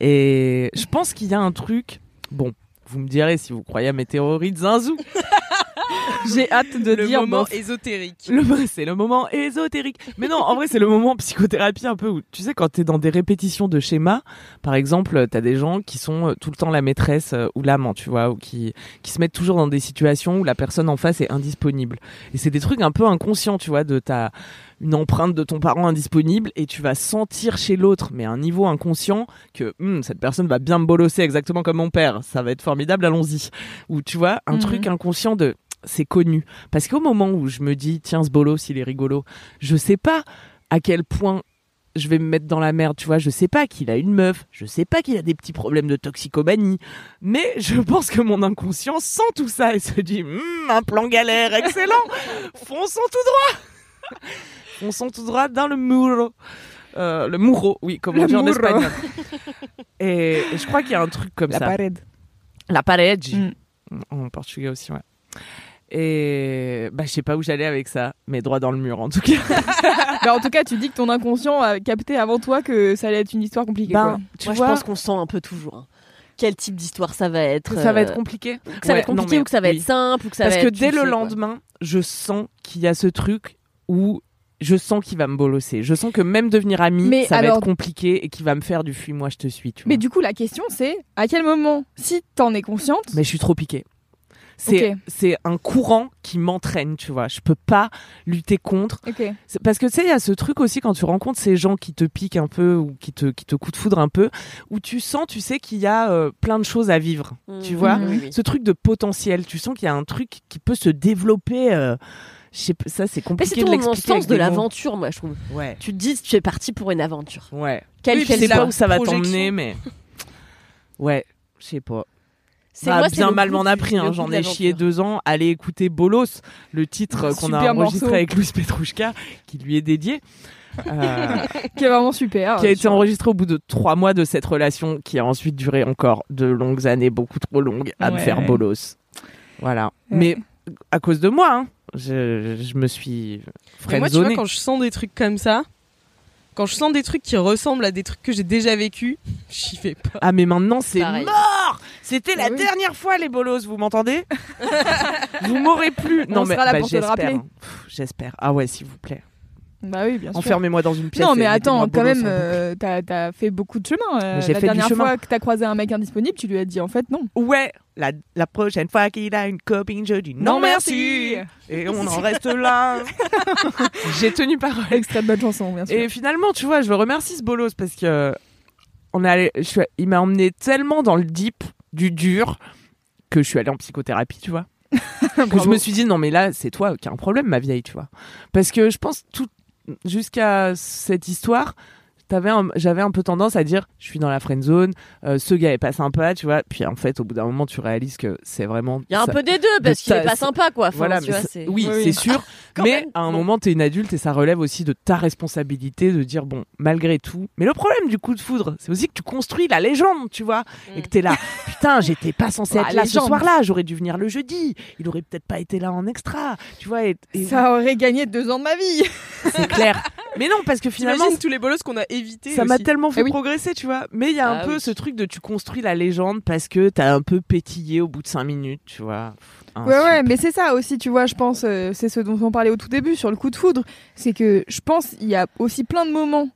Et je pense qu'il y a un truc, bon, vous me direz si vous croyez à mes théories de zinzou. J'ai hâte de le dire moment bof. ésotérique. Le- c'est le moment ésotérique. Mais non, en vrai, c'est le moment psychothérapie un peu où, tu sais, quand t'es dans des répétitions de schémas, par exemple, t'as des gens qui sont euh, tout le temps la maîtresse euh, ou l'amant, tu vois, ou qui, qui se mettent toujours dans des situations où la personne en face est indisponible. Et c'est des trucs un peu inconscients, tu vois, de ta, une empreinte de ton parent indisponible et tu vas sentir chez l'autre, mais à un niveau inconscient, que Hum, cette personne va bien me bolosser exactement comme mon père. Ça va être formidable, allons-y. Ou tu vois, un Mhm. truc inconscient de c'est connu. Parce qu'au moment où je me dis, tiens, ce bolos, il est rigolo, je sais pas à quel point je vais me mettre dans la merde, tu vois. Je sais pas qu'il a une meuf, je sais pas qu'il a des petits problèmes de toxicomanie, mais je pense que mon inconscient sent tout ça et se dit, Hum, un plan galère, excellent, fonçons tout droit, fonçons tout droit dans le muro. Euh, le muro, oui, comme on Le dit en espagnol. Et, et je crois qu'il y a un truc comme La ça. parade. La parede, Mm. en portugais aussi, ouais. Et bah, je sais pas où j'allais avec ça, mais droit dans le mur en tout cas. Bah, en tout cas, tu dis que ton inconscient a capté avant toi que ça allait être une histoire compliquée. Ben, quoi. tu moi vois, je pense qu'on sent un peu toujours hein. quel type d'histoire ça va être. Que ça va euh, être compliqué. que ça va être non, compliqué mais ou que ça va oui. être simple ou que ça Parce va que être. dès le sais, quoi. lendemain, je sens qu'il y a ce truc où je sens qu'il va me bolosser. Je sens que même devenir ami, Mais ça va être compliqué et qu'il va me faire du fuis-moi, je te suis. Tu vois. Mais du coup, la question, c'est à quel moment, si t'en es consciente, Mais je suis trop piquée. C'est un courant qui m'entraîne, tu vois. Je peux pas lutter contre. Parce que tu sais, il y a ce truc aussi quand tu rencontres ces gens qui te piquent un peu ou qui te, qui te coup de foudre un peu, où tu sens, tu sais, qu'il y a euh, plein de choses à vivre. Tu vois Mmh, oui. Ce truc de potentiel. Tu sens qu'il y a un truc qui peut se développer. euh, ça, c'est Mais c'est compliqué tout de sens de l'aventure, moi, je trouve. Ouais. Tu te dis, tu es parti pour une aventure. Ouais. Quelle Oui, c'est soit. où ça va t'emmener, mais. Ouais, je sais pas. Bah, moi, bien mal m'en a pris, hein. j'en ai chié deux ans. Allez écouter Bolos, le titre qu'on a enregistré morceau. avec Louis Petrouchka, qui lui est dédié. Euh, qui est vraiment super. qui a été enregistré au bout de trois mois de cette relation, qui a ensuite duré encore de longues années, beaucoup trop longues, à me faire bolos. Voilà. Ouais. Mais à cause de moi, hein, je, je me suis Mais moi, tu vois, friendzonée. quand je sens des trucs comme ça, quand je sens des trucs qui ressemblent à des trucs que j'ai déjà vécu, j'y vais pas. Ah mais maintenant c'est mort C'était la oui. dernière fois les bolos, vous m'entendez? Vous m'aurez plus. Non On mais bah, j'espère. hein. J'espère. Ah ouais, s'il vous plaît. Bah oui, bien sûr. Enfermez-moi dans une pièce. Non, mais attends, quand bolos même, euh, t'as t'as fait beaucoup de chemin. euh, la fait dernière chemin. fois que t'as croisé un mec indisponible, tu lui as dit en fait non. Ouais, la, la prochaine fois qu'il a une copine, je dis non, Non, merci. merci. Et on en reste là. J'ai tenu parole. Extrait de bonne chanson, bien sûr. Et finalement, tu vois, je remercie ce bolos parce que on est allé, je suis- il m'a emmené tellement dans le deep du dur que je suis allée en psychothérapie, tu vois. que je me suis dit non mais là c'est toi qui as un problème ma vieille, tu vois. Parce que je pense tout jusqu'à cette histoire, j'avais un peu tendance à dire je suis dans la friend zone, euh, ce gars est pas sympa, tu vois. Puis en fait au bout d'un moment tu réalises que c'est vraiment Il y a un ça- peu des deux, parce de qu'il est pas sympa, quoi. Enfin, voilà, tu vois, oui, Oui, c'est sûr. Mais même, à un bon. moment, t'es une adulte et ça relève aussi de ta responsabilité de dire bon, malgré tout. Mais le problème du coup de foudre, c'est aussi que tu construis la légende, tu vois, et que t'es là. Putain, j'étais pas censé être là ce soir-là. J'aurais dû venir le jeudi. Il aurait peut-être pas été là en extra, tu vois. Et, et Ça aurait gagné deux ans de ma vie. c'est clair. Mais non, parce que finalement, tous les bolos qu'on a ça m'a tellement fait Eh oui. progresser, tu vois. Mais il y a un Ah peu oui. ce truc de tu construis la légende parce que t'as un peu pétillé au bout de cinq minutes, tu vois. Un Ouais, ouais, mais c'est ça aussi, tu vois, je pense, euh, c'est ce dont on parlait au tout début sur le coup de foudre. C'est que je pense il y a aussi plein de moments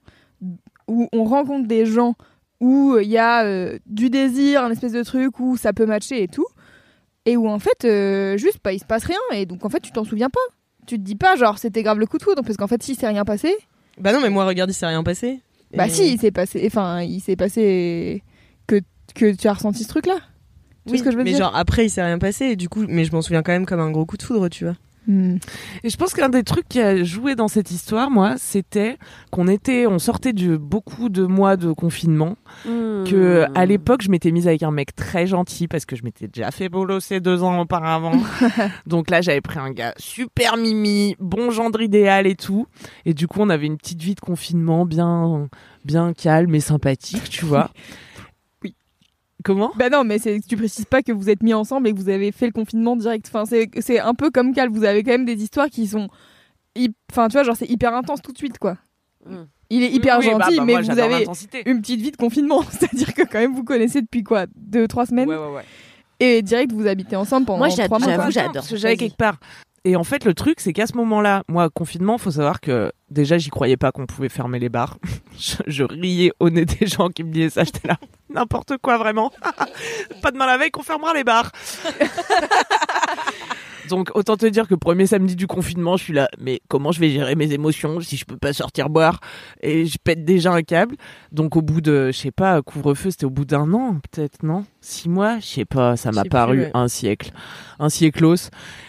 où on rencontre des gens où il y a euh, du désir, un espèce de truc où ça peut matcher et tout. Et où en fait, euh, juste, bah, il se passe rien. Et donc en fait, tu t'en souviens pas. Tu te dis pas, genre, c'était grave le coup de foudre. Parce qu'en fait, si s'est rien passé, Bah non, mais moi, regarde, il s'est rien passé. Bah Et- si, il s'est passé. Enfin, il s'est passé que, que tu as ressenti ce truc-là. Oui, ce que je veux mais dire genre après, il s'est rien passé. Et du coup, mais je m'en souviens quand même comme un gros coup de foudre, tu vois. Et je pense qu'un des trucs qui a joué dans cette histoire, moi, c'était qu'on était, on sortait de beaucoup de mois de confinement. Hmm. Que à l'époque, je m'étais mise avec un mec très gentil parce que je m'étais déjà fait bolosser deux ans auparavant. Donc là, j'avais pris un gars super mimi, bon gendre idéal et tout. Et du coup, on avait une petite vie de confinement bien, bien calme et sympathique, tu vois. Comment Bah non, mais c'est tu précises pas que vous êtes mis ensemble et que vous avez fait le confinement direct. Enfin, c'est un peu comme Cal. Vous avez quand même des histoires qui sont, enfin, tu vois, genre c'est hyper intense tout de suite, quoi. Mm. Il est hyper Oui, bah, gentil, bah, mais moi, vous avez une petite vie de confinement. C'est-à-dire que quand même vous connaissez depuis quoi, deux trois semaines, Ouais, ouais, ouais. et direct vous habitez ensemble pendant Moi, trois mois. j'avoue, quoi. j'adore. Parce que j'allais Vas-y. quelque part. Et en fait, le truc, c'est qu'à ce moment-là, moi, confinement, faut savoir que déjà, j'y croyais pas qu'on pouvait fermer les bars. je, je riais au nez des gens qui me disaient ça. J'étais là, n'importe quoi, vraiment. pas demain la veille qu'on fermera les bars. Donc, autant te dire que premier samedi du confinement, je suis là, mais comment je vais gérer mes émotions si je peux pas sortir boire Et je pète déjà un câble? Donc, au bout de, je sais pas, couvre-feu, c'était au bout d'un an, peut-être, non? Six mois? Je sais pas, ça m'a paru plus, ouais. un siècle. Un sièclos.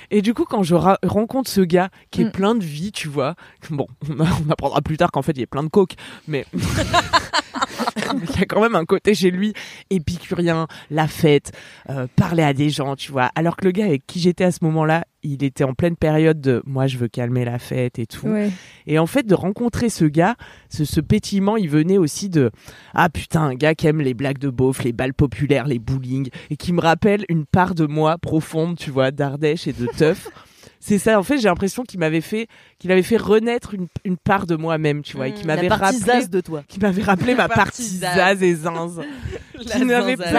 Et du coup, quand je rencontre ce gars qui est Mm. plein de vie, tu vois, bon, on, a- on apprendra plus tard qu'en fait, il est plein de coke, mais il y a quand même un côté chez lui épicurien, la fête, euh, parler à des gens, tu vois. Alors que le gars avec qui j'étais à ce moment-là, il était en pleine période de moi, je veux calmer la fête et tout. Ouais. Et en fait, de rencontrer ce gars, ce, ce pétillement, il venait aussi de ah putain, un gars qui aime les blagues de beauf, les balles populaires, les bowling, et qui me rappelle une part de moi profonde, tu vois, d'Ardèche et de teuf. C'est ça. En fait, j'ai l'impression qu'il m'avait fait, qu'il avait fait renaître une, une part de moi-même, tu vois, et qui Mm, La m'avait rappelé, de toi. qui m'avait rappelé ma partie zaz. et zinz, qui n'avait peut-être-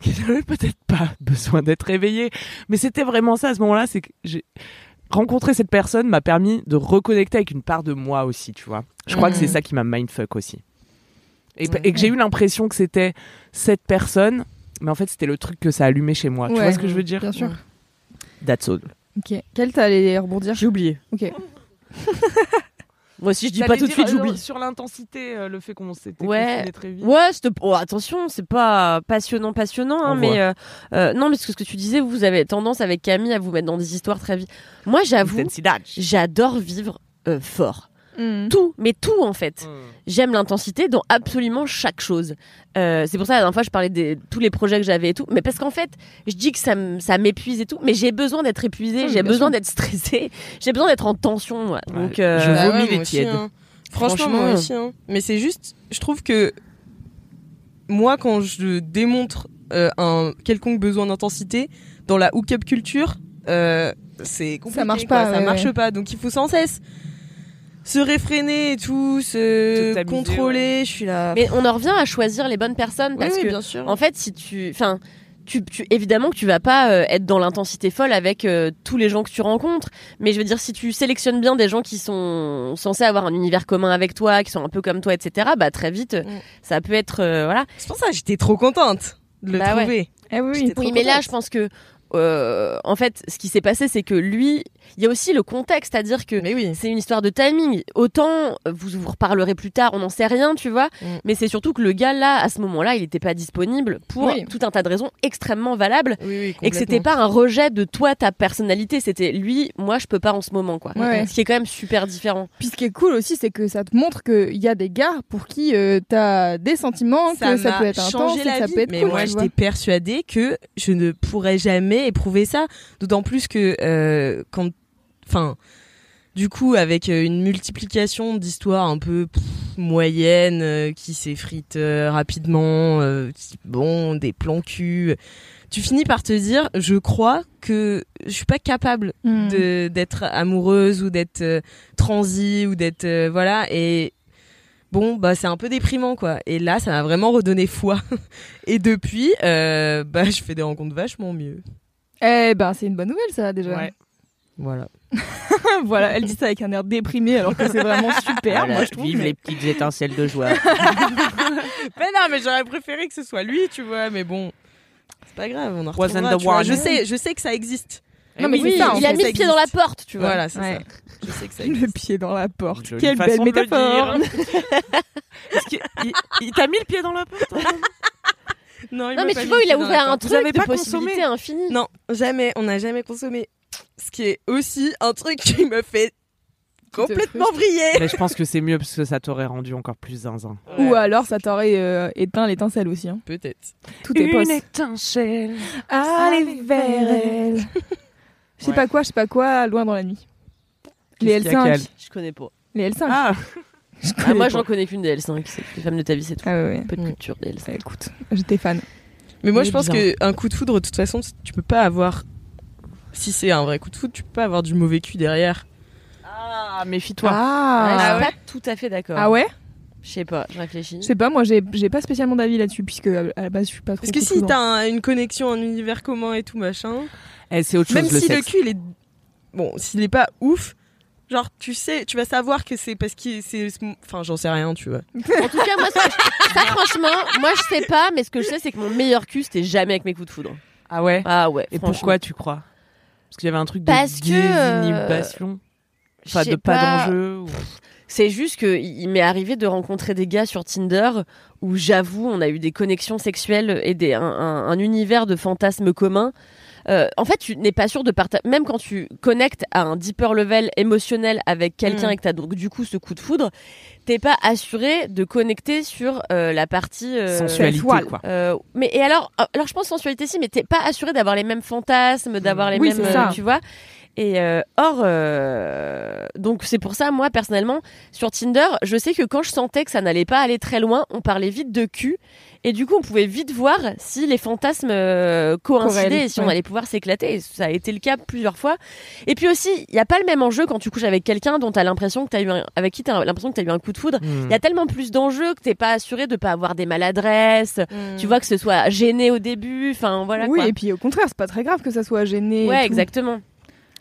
peut-être pas besoin d'être réveillée. Mais c'était vraiment ça à ce moment-là, c'est que j'ai rencontré cette personne m'a permis de reconnecter avec une part de moi aussi, tu vois. Je crois que c'est ça qui m'a mindfuck aussi. Et, et que j'ai eu l'impression que c'était cette personne, mais en fait c'était le truc que ça allumait chez moi. Tu vois ce que je veux dire? Bien sûr. That's all. Ok. Quel t'allais rebondir J'ai oublié. Ok. Moi aussi, je dis pas tout de suite, euh, j'oublie. Sur l'intensité, euh, le fait qu'on s'était Ouais. très vite. Ouais, oh, attention, c'est pas passionnant, passionnant, hein, mais euh, euh, non, parce que ce que tu disais, vous avez tendance avec Camille à vous mettre dans des histoires très vite. Moi, j'avoue, j'adore vivre euh, fort. Hmm. Tout, mais tout en fait. Mm. J'aime l'intensité dans absolument chaque chose. Euh, c'est pour ça la dernière fois je parlais de tous les projets que j'avais et tout, mais parce qu'en fait je dis que ça ça m'épuise et tout, mais j'ai besoin d'être épuisée, Oui, j'ai besoin d'être stressée, j'ai besoin d'être en tension. moi. Ouais, Donc euh, je Bah vomis ouais, les aussi, tièdes. hein. Franchement, Franchement, moi aussi. hein. Mais c'est juste, je trouve que moi, quand je démontre euh, un quelconque besoin d'intensité dans la hookup culture, euh, c'est compliqué. marche quoi. pas, Ça ouais, marche ouais. pas. Donc il faut sans cesse se réfréner et tout, se contrôler. Je suis là. mais on en revient à choisir les bonnes personnes Oui, parce oui, que bien sûr. en fait si tu, enfin tu, tu- évidemment que tu vas pas euh, être dans l'intensité folle avec euh, tous les gens que tu rencontres, mais je veux dire si tu sélectionnes bien des gens qui sont censés avoir un univers commun avec toi, qui sont un peu comme toi, etc. Bah très vite, Mm. ça peut être euh, voilà. C'est pour ça que j'étais trop contente de le Bah ouais. trouver. Eh oui, oui. Mais là, je pense que, euh, en fait, ce qui s'est passé, c'est que lui, il y a aussi le contexte, c'est-à-dire que Mais oui. c'est une histoire de timing. Autant euh, vous vous reparlerez plus tard, on n'en sait rien, tu vois. Mm. Mais c'est surtout que le gars là, à ce moment-là, il n'était pas disponible pour Oui. tout un tas de raisons extrêmement valables. Oui, oui, Et que c'était pas un rejet de toi, ta personnalité, c'était lui, moi je peux pas en ce moment, quoi. Ouais. Ce qui est quand même super différent. Puis ce qui est cool aussi, c'est que ça te montre qu'il y a des gars pour qui euh, t'as des sentiments, que ça peut être intense, que la ça vie. peut être mais cool. moi tu vois. j'étais persuadée que je ne pourrais jamais éprouver ça. D'autant plus que euh, quand enfin du coup avec euh, une multiplication d'histoires un peu pff, moyennes euh, qui s'effritent euh, rapidement bon des plans cul tu finis par te dire je crois que je suis pas capable Hmm. de d'être amoureuse ou d'être transie ou d'être voilà et bon bah c'est un peu déprimant quoi. Et là ça m'a vraiment redonné foi. Et depuis euh, bah je fais des rencontres vachement mieux Eh ben, c'est une bonne nouvelle, ça, déjà. Ouais. voilà voilà, elle dit ça avec un air déprimé, alors que c'est vraiment super, moi, je trouve. Vive mais- les petites étincelles de joie. mais non mais j'aurais préféré que ce soit lui tu vois mais bon c'est pas grave on en retrouvera, the vois. je sais je sais que ça existe Non, mais Oui, ça, en il a mis le pied dans la porte, tu vois. voilà c'est Ouais. ça je sais que ça Le existe pied dans la porte. Jolie Quelle belle le métaphore. il il t'a mis le pied dans la porte non, il Non, m'a mais pas tu vois, il a ouvert un truc avez de pas possibilités infinies. non jamais on n'a jamais consommé ce qui est aussi un truc qui me fait complètement briller Mais je pense que c'est mieux parce que ça t'aurait rendu encore plus zinzin. Ou alors, ça t'aurait euh, éteint l'étincelle aussi. Hein. peut-être Tout est poste. étincelle. Allez vers elle. Je sais Ouais. pas quoi, je sais pas quoi, loin dans la nuit. Les Qu'est-ce qu'il y a, Cal L5. Je connais pas. Les L5. Ah, Je Ah, moi, j'en connais qu'une des L5. C'est les femmes de ta vie, c'est tout. Ah ouais, ouais. Un peu de Mm. culture des L5. Ça, écoute, j'étais fan. Mais moi, je pense qu'un coup de foudre, de toute façon, tu peux pas avoir. Si c'est un vrai coup de foudre, tu peux pas avoir du mauvais cul derrière. ah méfie-toi. Ouais, Ah, je suis pas tout à fait d'accord. ah ouais Je sais pas, je réfléchis. Je sais pas, moi j'ai j'ai pas spécialement d'avis là-dessus, puisque à à la base je suis pas trop. Parce que si t'as un- une connexion, un univers commun et tout machin, Eh, c'est autre chose même le si le cul il est. Bon, s'il est pas ouf, genre, tu sais, tu vas savoir que c'est parce qu'il c'est. Enfin, j'en sais rien, tu vois. En tout cas, moi, ça, ça, franchement, moi, je sais pas, mais ce que je sais, c'est que mon meilleur cul, c'était jamais avec mes coups de foudre. Ah ouais? Ah ouais. Et pourquoi tu crois? Parce qu'il y avait un truc de Parce que, euh. Enfin, de pas, d'enjeu. ou- C'est juste que il il m'est arrivé de rencontrer des gars sur Tinder où j'avoue, on a eu des connexions sexuelles et des, un, un- un univers de fantasmes communs. Euh, en fait, tu n'es pas sûr de partager. Même quand tu connectes à un deeper level émotionnel avec quelqu'un Mm. et que t'as donc du coup ce coup de foudre, t'es pas assuré de connecter sur euh, la partie euh, Sensualité, sexuelle. quoi. Euh, mais et alors, alors je pense sensualité si, mais t'es pas assuré d'avoir les mêmes fantasmes, d'avoir les Oui, mêmes, euh, tu vois. Et euh, or, euh, donc c'est pour ça, moi personnellement, sur Tinder, je sais que quand je sentais que ça n'allait pas aller très loin, on parlait vite de cul. Et du coup, on pouvait vite voir si les fantasmes euh, coïncidaient et si on allait pouvoir s'éclater. Et ça a été le cas plusieurs fois. Et puis aussi, il n'y a pas le même enjeu quand tu couches avec quelqu'un dont tu as l'impression que tu eu un- avec qui tu as l'impression que tu as eu un coup de foudre. Il Hmm. y a tellement plus d'enjeux que t'es pas assuré de pas avoir des maladresses. Mm. Tu vois que ce soit gêné au début. Enfin, voilà oui, quoi. et puis au contraire, c'est pas très grave que ça soit gêné. Ouais, exactement.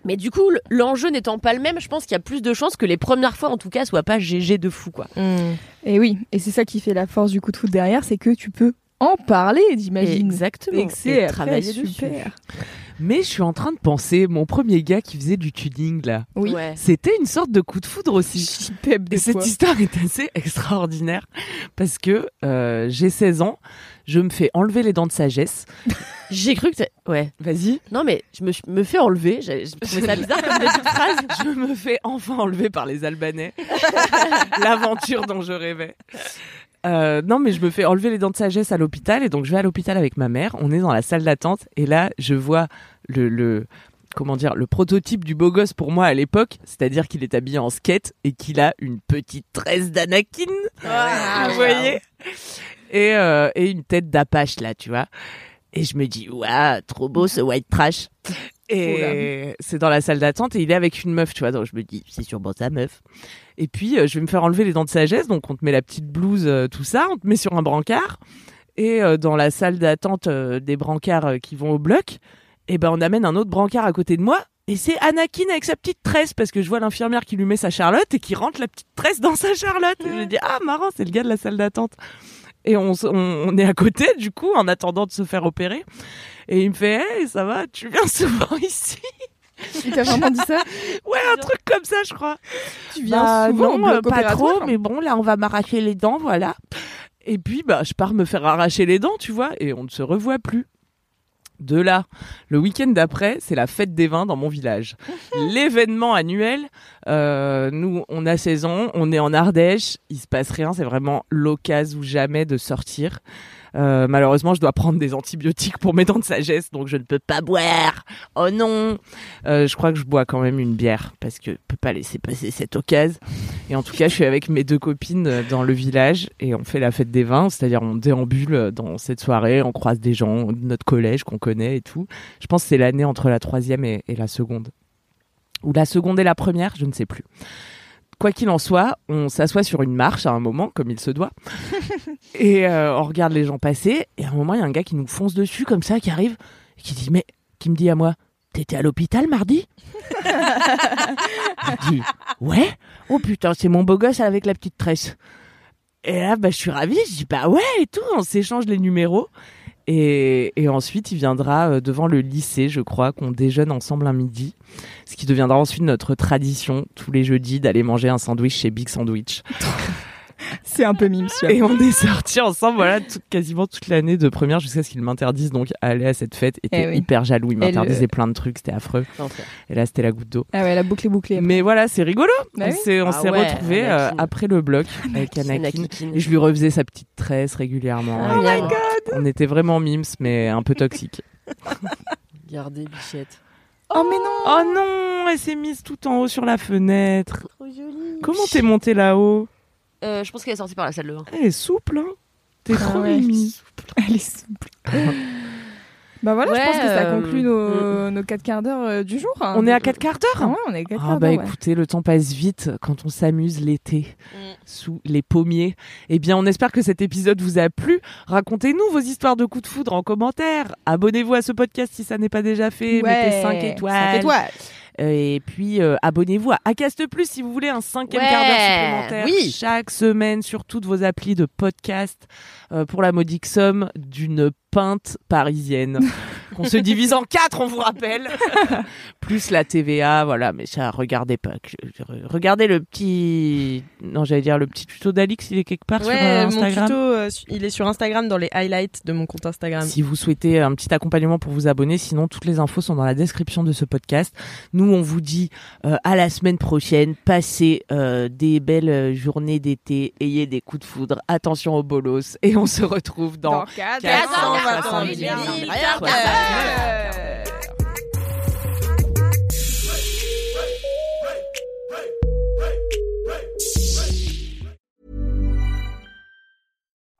Mais du coup, l'enjeu n'étant pas le même, je pense qu'il y a plus de chances que les premières fois, en tout cas, soient pas GG de fou, quoi. Et oui, et c'est ça qui fait la force du coup de foot derrière, c'est que tu peux en parler, j'imagine. Exactement. Et Et après travailler dessus. Mais je suis en train de penser, mon premier gars qui faisait du tuning là, Oui. Ouais. c'était une sorte de coup de foudre aussi. J'y pèpe Et cette fois. histoire est assez extraordinaire parce que euh, j'ai 16 ans, je me fais enlever les dents de sagesse. J'ai cru que Ouais. Vas-y. Non, mais je me, fais enlever. J'ai j'ai trouvé ça bizarre comme phrase. Je me fais enfin enlever par les Albanais. L'aventure dont je rêvais. Euh, non, mais je me fais enlever les dents de sagesse à l'hôpital et donc je vais à l'hôpital avec ma mère. On est dans la salle d'attente et là, je vois le, le comment dire le prototype du beau gosse pour moi à l'époque, c'est-à-dire qu'il est habillé en skate et qu'il a une petite tresse d'Anakin. Ah, vous voyez et, euh, et une tête d'apache là, tu vois. Et je me dis, waouh, trop beau ce white trash. Et c'est dans la salle d'attente et il est avec une meuf, tu vois. Donc je me dis, c'est sûrement sa meuf. Et puis euh, je vais me faire enlever les dents de sagesse, donc on te met la petite blouse, euh, tout ça, on te met sur un brancard. Et euh, dans la salle d'attente des brancards qui vont au bloc, et ben on amène un autre brancard à côté de moi. Et c'est Anakin avec sa petite tresse parce que je vois l'infirmière qui lui met sa Charlotte et qui rentre la petite tresse dans sa Charlotte. Et je me dis ah marrant c'est le gars de la salle d'attente. Et on, on, est à côté du coup en attendant de se faire opérer. Et il me fait hey ça va tu viens souvent ici? Il t'a vraiment dit ça? Ouais un truc comme ça je crois. Tu viens Bah, souvent non, euh, pas trop, mais bon, là, on va m'arracher les dents, voilà. Et puis, bah, je pars me faire arracher les dents, tu vois, et on ne se revoit plus. De là, le week-end d'après, c'est la fête des vins dans mon village. L'événement annuel, euh, nous, on a 16 ans, on est en Ardèche, il se passe rien, c'est vraiment l'occasion ou jamais de sortir. Euh, malheureusement, je dois prendre des antibiotiques pour mes dents de sagesse, donc je ne peux pas boire. Oh non Euh, Je crois que je bois quand même une bière, parce que je peux pas laisser passer cette occasion. Et en tout cas, je suis avec mes deux copines euh, dans le village et on fait la fête des vins, c'est-à-dire on déambule euh, dans cette soirée, on croise des gens de notre collège qu'on connaît et tout. Je pense que c'est l'année entre la troisième et, et la seconde. Ou la seconde et la première, je ne sais plus. Quoi qu'il en soit, on s'assoit sur une marche à un moment, comme il se doit, et euh, on regarde les gens passer. Et à un moment, il y a un gars qui nous fonce dessus comme ça, qui arrive, et qui dit mais, qui me dit à moi, t'étais à l'hôpital mardi? Je dis ouais? Oh putain, c'est mon beau gosse avec la petite tresse. Et là, bah, je suis ravie. Je dis bah ouais et tout. On s'échange les numéros. Et, et ensuite, il viendra euh, devant le lycée, je crois, qu'on déjeune ensemble un midi. Ce qui deviendra ensuite notre tradition tous les jeudis d'aller manger un sandwich chez Big Sandwich. C'est un peu mime, sûr. Et on est sortis ensemble, voilà, tout- quasiment toute l'année de première jusqu'à ce qu'ils m'interdisent donc à aller à cette fête. Ils étaient Eh oui. hyper jaloux, ils le- m'interdisaient plein de trucs, c'était affreux. Et là, c'était la goutte d'eau. Ah ouais, la boucle est bouclée. Mais voilà, c'est rigolo. Bah on oui. s'est, Ah ouais, retrouvés euh, après le bloc avec Anakin. Anakin. Et je lui refaisais sa petite tresse régulièrement. Ah, mignon. On était vraiment mimes, mais un peu toxiques. Regardez, bichette. Oh mais non Oh non, elle s'est mise tout en haut sur la fenêtre. Trop jolie. Comment t'es montée là-haut? Euh, Je pense qu'elle est sortie par la salle de bain. Elle est souple, hein T'es Ah trop ouais. mimi. Elle est souple. bah voilà, je pense que ça euh, conclut nos, nos 4 quarts d'heure euh, du jour. hein. On est à 4 quarts Ah d'heure ouais, on est à 4 Ah quarts bah écoutez, le temps passe vite quand on s'amuse l'été sous les pommiers. Eh bien, on espère que cet épisode vous a plu. Racontez-nous vos histoires de coups de foudre en commentaire. Abonnez-vous à ce podcast si ça n'est pas déjà fait. Ouais, Mettez 5 étoiles. cinq étoiles. Euh, Et puis, euh, abonnez-vous à Acast Plus si vous voulez un cinquième Ouais, quart d'heure supplémentaire oui. chaque semaine sur toutes vos applis de podcast euh, pour la modique somme d'une pinte parisienne qu'on se divise en quatre, on vous rappelle. Plus la TVA, voilà, mais ça, regardez pas. Regardez le petit... Non, j'allais dire le petit tuto d'Alix, il est quelque part sur euh, mon Instagram. tuto, euh, il est sur Instagram dans les highlights de mon compte Instagram. Si vous souhaitez un petit accompagnement pour vous abonner, sinon toutes les infos sont dans la description de ce podcast. Nous, on vous dit euh, à la semaine prochaine. Passez euh, des belles journées d'été, ayez des coups de foudre, attention aux bolos, et on se retrouve dans, Dans 4 470 milliards. milliards.